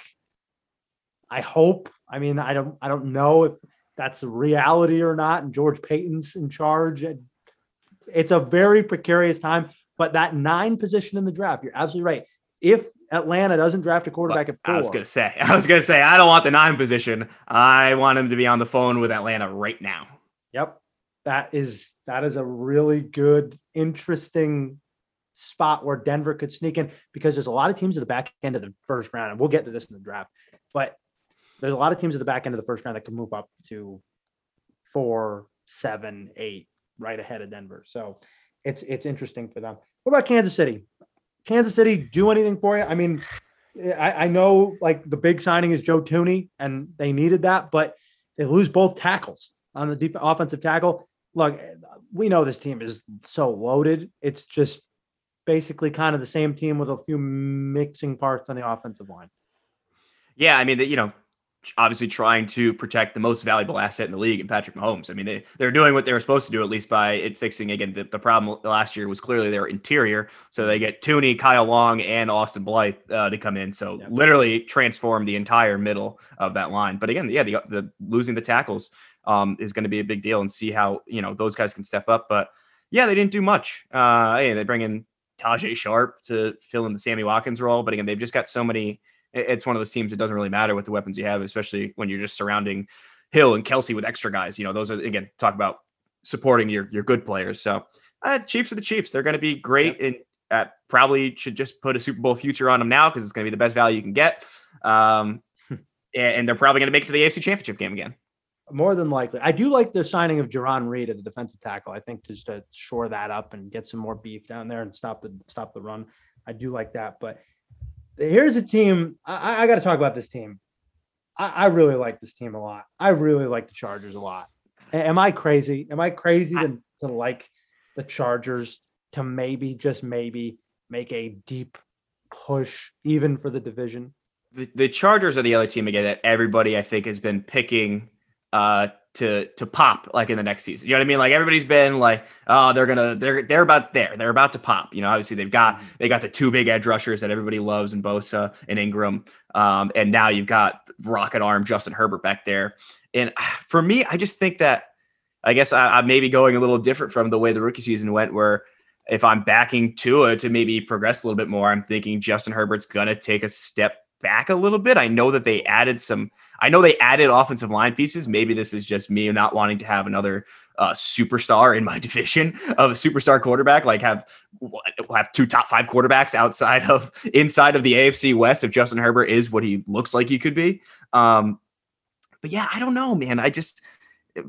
I hope. I mean, I don't. I don't know if that's reality or not. And George Paton's in charge. It's a very precarious time. But that nine position in the draft, you're absolutely right. If Atlanta doesn't draft a quarterback at four, I was gonna say, (laughs) I was gonna say, I don't want the nine position. I want him to be on the phone with Atlanta right now. Yep. That is that is a really good, interesting spot where Denver could sneak in because there's a lot of teams at the back end of the first round, and we'll get to this in the draft. But there's a lot of teams at the back end of the first round that can move up to four, seven, eight, right ahead of Denver. So it's it's interesting for them. What about Kansas City? Kansas City do anything for you? I mean, I, I know like the big signing is Joe Thuney, and they needed that, but they lose both tackles on the def- offensive tackle. Look, we know this team is so loaded. It's just basically kind of the same team with a few mixing parts on the offensive line. Yeah, I mean, you know, obviously trying to protect the most valuable asset in the league and Patrick Mahomes. I mean, they, they're doing what they were supposed to do, at least by it fixing again. The, the problem last year was clearly their interior. So they get Thuney, Kyle Long, and Austin Blythe uh, to come in. So literally transform the entire middle of that line. But again, yeah, the, the losing the tackles um, is going to be a big deal and see how, you know, those guys can step up. But yeah, they didn't do much. Uh, hey, they bring in Tajae Sharpe to fill in the Sammy Watkins role. But again, they've just got so many it's one of those teams. It doesn't really matter what the weapons you have, especially when you're just surrounding Hill and Kelce with extra guys. You know, those are again talk about supporting your your good players. So uh, Chiefs are the Chiefs. They're going to be great and uh, probably should just put a Super Bowl future on them now because it's going to be the best value you can get. Um, and they're probably going to make it to the AFC Championship game again. More than likely, I do like the signing of Jarran Reed at the defensive tackle. I think just to shore that up and get some more beef down there and stop the stop the run. I do like that, but here's a team. I, I got to talk about this team. I, I, really like this team a lot. I really like the Chargers a lot. Am I crazy? Am I crazy to, to like the Chargers to maybe, just maybe, make a deep push even for the division? The, the Chargers are the other team again that everybody I think has been picking uh, to to pop like in the next season. You know what I mean? Like everybody's been like, oh, they're gonna they're they're about there. They're about to pop. You know, obviously they've got mm-hmm. they got the two big edge rushers that everybody loves in Bosa and Ingram. Um, and now you've got rocket arm Justin Herbert back there. And (sighs) for me, I just think that I guess I, I may be going a little different from the way the rookie season went, where if I'm backing Tua to maybe progress a little bit more, I'm thinking Justin Herbert's gonna take a step back a little bit. I know that they added some. I know they added offensive line pieces. Maybe this is just me not wanting to have another uh, superstar in my (laughs) division of a superstar quarterback. Like have have two top five quarterbacks outside of inside of the AFC West. If Justin Herbert is what he looks like he could be, um, but yeah, I don't know, man. I just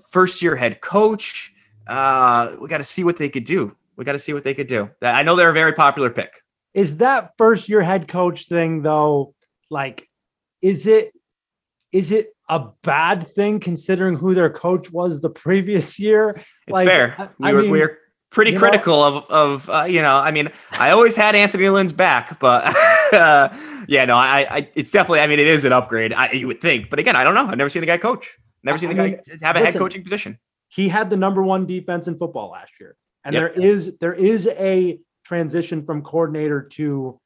first year head coach. Uh, we got to see what they could do. We got to see what they could do. I know they're a very popular pick. Is that first year head coach thing though? like is it is it a bad thing considering who their coach was the previous year? It's like, fair. I, we, were, mean, we were pretty critical know, of of uh, you know. I mean, I always had Anthony Lynn's back, but uh, (laughs) yeah, no, I, I it's definitely. I mean, it is an upgrade. I, you would think, but again, I don't know. I've never seen the guy coach. Never seen the guy mean, have a listen, head coaching position. He had the number one defense in football last year, and yep. there is there is a transition from coordinator to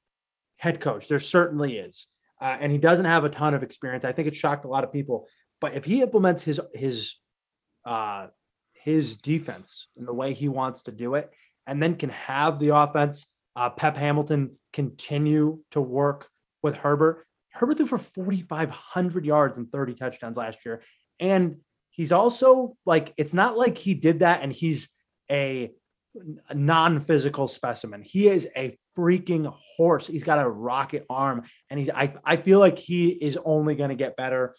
head coach. There certainly is uh, and he doesn't have a ton of experience. I think it shocked a lot of people. But if he implements his his uh, his defense in the way he wants to do it, and then can have the offense, uh, Pep Hamilton continue to work with Herbert. Herbert threw for 4,500 yards and 30 touchdowns last year, and he's also like it's not like he did that and he's a non-physical specimen. He is a freaking horse. He's got a rocket arm, and he's I I feel like he is only going to get better.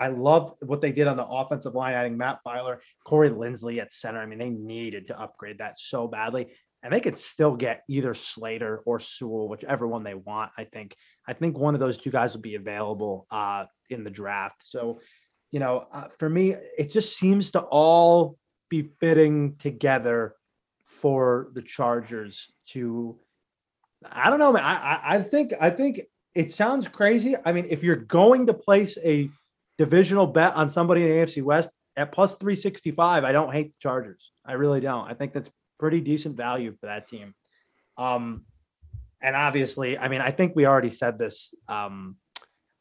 I love what they did on the offensive line, adding Matt Feiler, Corey Linsley at center. I mean, they needed to upgrade that so badly. And they could still get either Slater or Sewell, whichever one they want. I think. I think one of those two guys will be available uh, in the draft. So, you know, uh, for me, it just seems to all be fitting together for the Chargers to. I don't know, man. I, I, think I think it sounds crazy. I mean, if you're going to place a divisional bet on somebody in the AFC West at plus 365, I don't hate the Chargers. I really don't. I think that's pretty decent value for that team. Um, and obviously, I mean, I think we already said this. Um,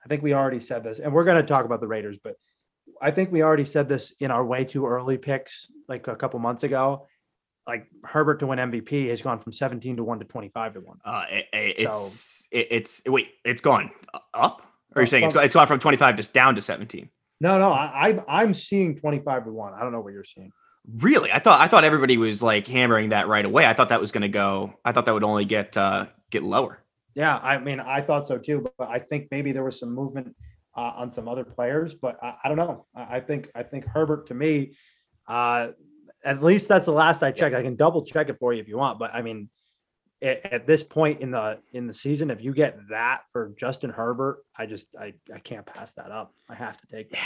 I think we already said this, and we're going to talk about the Raiders, but I think we already said this in our way too early picks like a couple months ago. Like Herbert to win MVP has gone from 17 to 1 to 25 to 1. Uh, it, it's so, it, it's wait, it's gone up? Or are you saying it's, it's gone from 25 just down to 17? No, no, I, I'm seeing 25 to 1. I don't know what you're seeing. Really? I thought I thought everybody was like hammering that right away. I thought that was going to go. I thought that would only get uh get lower. Yeah, I mean, I thought so too, but I think maybe there was some movement uh, on some other players, but I, I don't know. I, I, think I think Herbert to me, uh, at least that's the last I checked. I can double check it for you if you want, but I mean, at, at, this point in the in the season, if you get that for Justin Herbert, I just I I can't pass that up. I have to take. Yeah.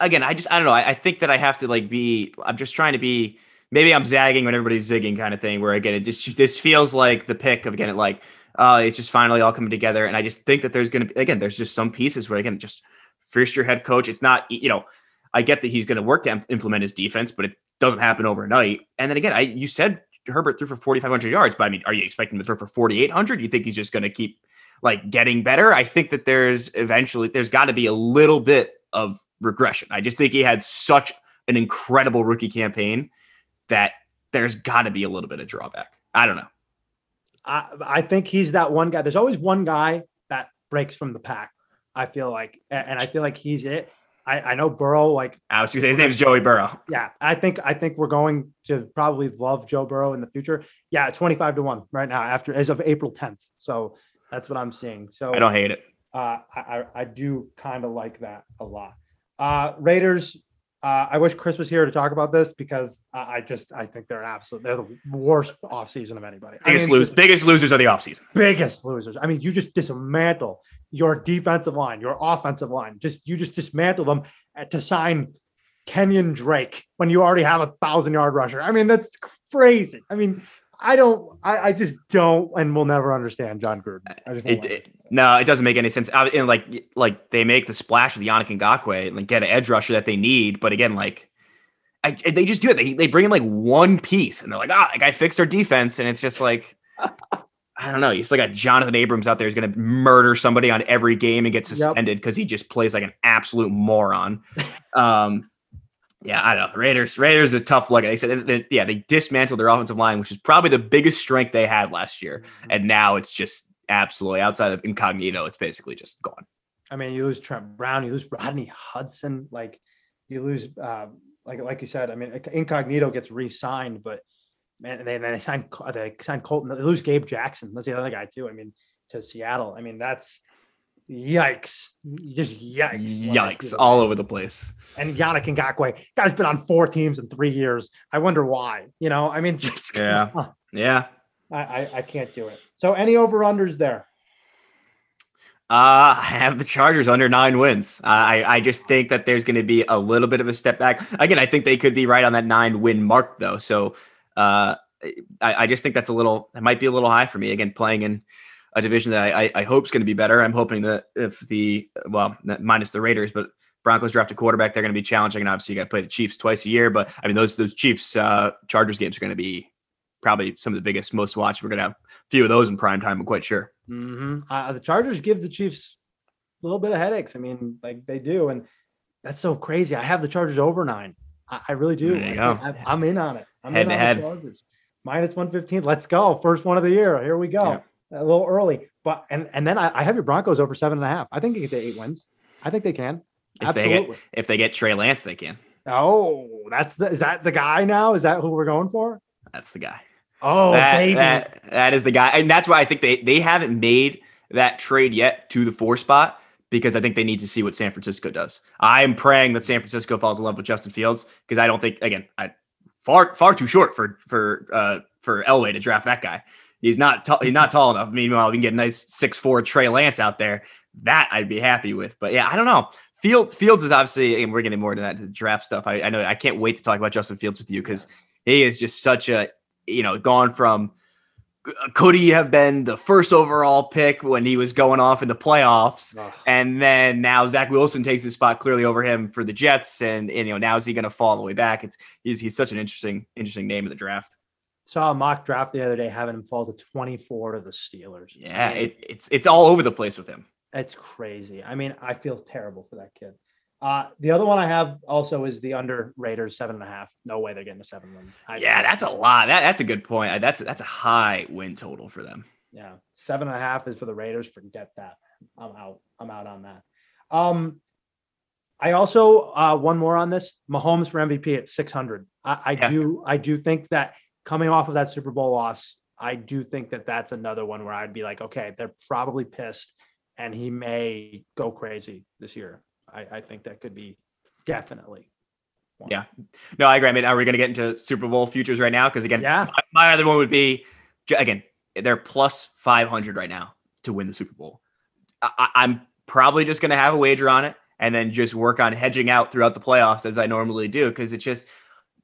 Again, I just I don't know. I, I think that I have to like be. I'm just trying to be. Maybe I'm zagging when everybody's zigging, kind of thing. Where again, it just this feels like the pick of again, it like uh, it's just finally all coming together. And I just think that there's going to be, again, there's just some pieces where, again, just first year head coach, it's not, you know, I get that he's going to work to implement his defense, but it doesn't happen overnight. And then again, I, you said Herbert threw for 4,500 yards, but I mean, are you expecting him to throw for 4,800? You think he's just going to keep like getting better? I think that there's eventually, there's got to be a little bit of regression. I just think he had such an incredible rookie campaign that there's got to be a little bit of drawback. I don't know. I, I think he's that one guy. There's always one guy that breaks from the pack. I feel like, and I feel like he's it. I, I know Burrow. Like I was gonna say his name's Joey Burrow. Yeah, I think I think we're going to probably love Joe Burrow in the future. Yeah, twenty five to one right now after as of April tenth. So that's what I'm seeing. So I don't hate it. Uh, I I do kind of like that a lot. Uh, Raiders uh, I wish Chris was here to talk about this because I just I think they're absolute they're the worst offseason of anybody. Biggest I mean, lose, biggest losers are the offseason. Biggest losers. I mean, you just dismantle your defensive line, your offensive line. Just you just dismantle them to sign Kenyan Drake when you already have a thousand yard rusher. I mean, that's crazy. I mean, I don't. I, I, just don't, and will never understand Jon Gruden. It, it, no, it doesn't make any sense. I, and like, like they make the splash with Yannick Ngakoue and like get an edge rusher that they need, but again, like, I, they just do it. They they bring in like one piece, and they're like, ah, oh, I fixed our defense, and it's just like. I don't know. You still got Jonathan Abrams out there who's going to murder somebody on every game and get suspended because yep. he just plays like an absolute moron. Um, yeah, I don't know. Raiders, Raiders is a tough look. They said, they, yeah, they dismantled their offensive line, which is probably the biggest strength they had last year, mm-hmm. and now it's just absolutely outside of Incognito. It's basically just gone. I mean, you lose Trent Brown, you lose Rodney Hudson, like you lose, uh, like like you said. I mean, Incognito gets re-signed, but man, they they signed they signed Colton. They lose Gabe Jackson. That's the other guy too. I mean, to Seattle. I mean, that's Yikes. Just yikes. Yikes all over the place. And Yannick Ngakoue, guy's been on four teams in three years. I wonder why. You know, I mean, (laughs) just yeah. Yeah. I, I, I can't do it. So any over-unders there? Uh, I have the Chargers under nine wins. I I just think that there's going to be a little bit of a step back. Again, I think they could be right on that nine win mark though. So, uh, I, I just think that's a little. It might be a little high for me. Again, playing in a division that I, I, I hope is going to be better. I'm hoping that if the well minus the Raiders, but Broncos draft a quarterback, they're going to be challenging. And obviously, you got to play the Chiefs twice a year. But I mean, those those Chiefs uh, Chargers games are going to be probably some of the biggest, most watched. We're going to have a few of those in prime time. I'm quite sure. Mm-hmm. Uh, the Chargers give the Chiefs a little bit of headaches. I mean, like they do, and that's so crazy. I have the Chargers over nine. I, I really do. There you go. I, am in on it. I'm head in on head. the Chargers. Minus 115. Let's go. First one of the year. Here we go. Yeah a little early. But and and then I, I, have your Broncos over seven and a half. I think they get to eight wins. I think they can. If Absolutely. They get, if they get Trey Lance, they can. Oh, that's the is that the guy now? Is that who we're going for? That's the guy. Oh, that, baby. That, that is the guy. And that's why I think they they haven't made that trade yet to the four spot because I think they need to see what San Francisco does. I'm praying that San Francisco falls in love with Justin Fields because I don't think again, I far far too short for for uh for Elway to draft that guy. He's not t- he's not tall enough. Meanwhile, we can get a nice six four Trey Lance out there. That I'd be happy with. But yeah, I don't know. Field Fields is obviously, and we're getting more to that to the draft stuff. I, I know I can't wait to talk about Justin Fields with you because he is just such a you know gone from Uh, could he have been the first overall pick when he was going off in the playoffs? Ugh. And then now Zach Wilson takes his spot clearly over him for the Jets. And, and you know, now is he going to fall all the way back? It's he's he's such an interesting, interesting name of the draft. Saw a mock draft the other day having him fall to 24 to the Steelers. Yeah, it, it's it's all over the place with him. It's crazy. I mean, I feel terrible for that kid. Uh, the other one I have also is the under Raiders seven and a half. No way they're getting to seven wins. I yeah, that's a lot. That, that's a good point. That's that's a high win total for them. Yeah, seven and a half is for the Raiders. Forget that. I'm out. I'm out on that. Um, I also uh, one more on this. Mahomes for MVP at 600. I, I yeah. do I do think that coming off of that Super Bowl loss, I do think that that's another one where I'd be like, okay, they're probably pissed, and he may go crazy this year. I, I think that could be definitely. One. Yeah, no, I agree. I mean, are we going to get into Super Bowl futures right now? Because again, yeah, my, my other one would be again they're plus five hundred right now to win the Super Bowl. I, I'm probably just going to have a wager on it and then just work on hedging out throughout the playoffs as I normally do because it's just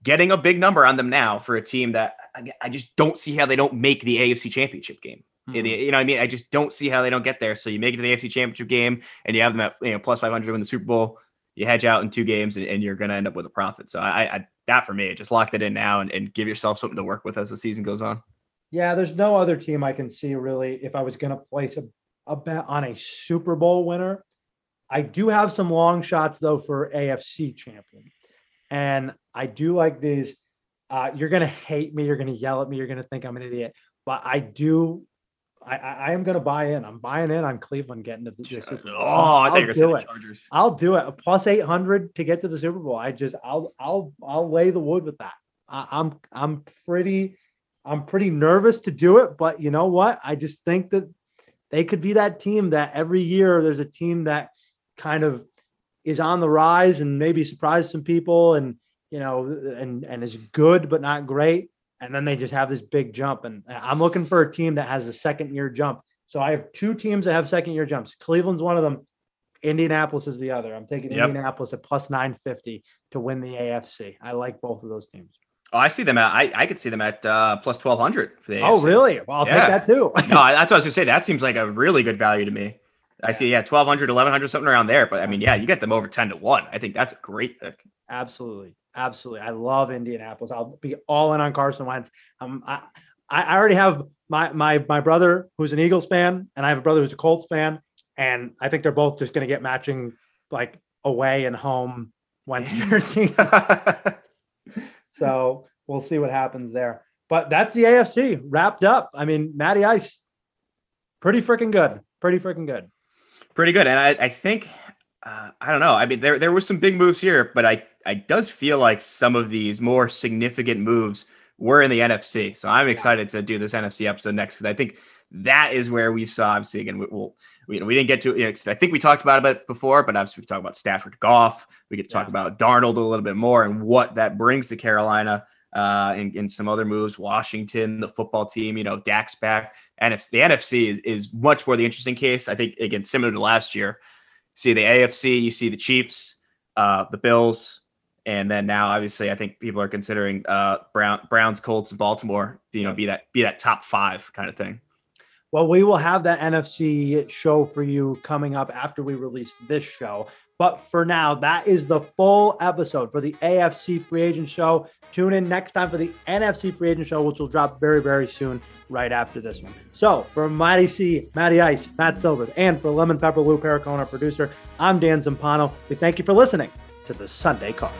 getting a big number on them now for a team that I just don't see how they don't make the AFC Championship game. Mm-hmm. You know, I mean, I just don't see how they don't get there. So you make it to the AFC Championship game, and you have them at you know plus five hundred to win the Super Bowl. You hedge out in two games, and, and you're going to end up with a profit. So I, I, that for me, just lock it in now and, and give yourself something to work with as the season goes on. Yeah, there's no other team I can see really. If I was going to place a, a bet on a Super Bowl winner, I do have some long shots though for AFC champion, and I do like these. Uh, you're gonna hate me. You're gonna yell at me. You're gonna think I'm an idiot. But I do I, I am going to buy in. I'm buying in on Cleveland getting to the, the Super Bowl. Oh, I think you're it. Chargers. I'll do it. plus 800 to get to the Super Bowl. I just I'll I'll I'll lay the wood with that. I, I'm I'm pretty I'm pretty nervous to do it, but you know what? I just think that they could be that team that every year there's a team that kind of is on the rise and maybe surprise some people and you know and and is good but not great and then they just have this big jump. And I'm looking for a team that has a second year jump. So I have two teams that have second year jumps. Cleveland's one of them. Indianapolis is the other. I'm taking yep. Indianapolis at plus 950 to win the AFC. I like both of those teams. Oh, I see them at I, I could see them at uh, plus 1200 for the AFC. Oh, really? Well, I'll yeah. take that too. (laughs) no, that's what I was going to say. That seems like a really good value to me. I see, yeah, 1200, 1100, something around there. But I mean, yeah, you get them over 10 to 1. I think that's a great pick. Absolutely. Absolutely. I love Indianapolis. I'll be all in on Carson Wentz. Um, I, I already have my, my, my brother who's an Eagles fan, and I have a brother who's a Colts fan. And I think they're both just going to get matching like away and home Wentz (laughs) jerseys. (laughs) so we'll see what happens there. But that's the AFC wrapped up. I mean, Matty Ice, pretty freaking good. Pretty freaking good. Pretty good. And I, I think uh, I don't know. I mean, there there were some big moves here, but I I does feel like some of these more significant moves were in the NFC. So I'm excited to do this NFC episode next because I think that is where we saw. Obviously, again, we, will we, we didn't get to. You know, I think we talked about it before, but obviously we talked about Stafford, Goff. We get to talk yeah. about Darnold a little bit more and what that brings to Carolina. Uh, and, and some other moves, Washington, the football team, you know, Dax back. NFC, the NFC is, is much more the interesting case. I think again, similar to last year, see the AFC, you see the Chiefs, uh, the Bills, and then now obviously I think people are considering uh, Brown, Browns, Colts, Baltimore, you know, be that be that top five kind of thing. Well, we will have that NFC show for you coming up after we release this show. But for now, that is the full episode for the AFC Free Agent Show. Tune in next time for the NFC Free Agent Show, which will drop very, very soon, right after this one. So for Matty C, Matty Ice, Matt Silver, and for Lemon Pepper Lou Pericone, our producer, I'm Dan Zampano. We thank you for listening to the Sunday Card.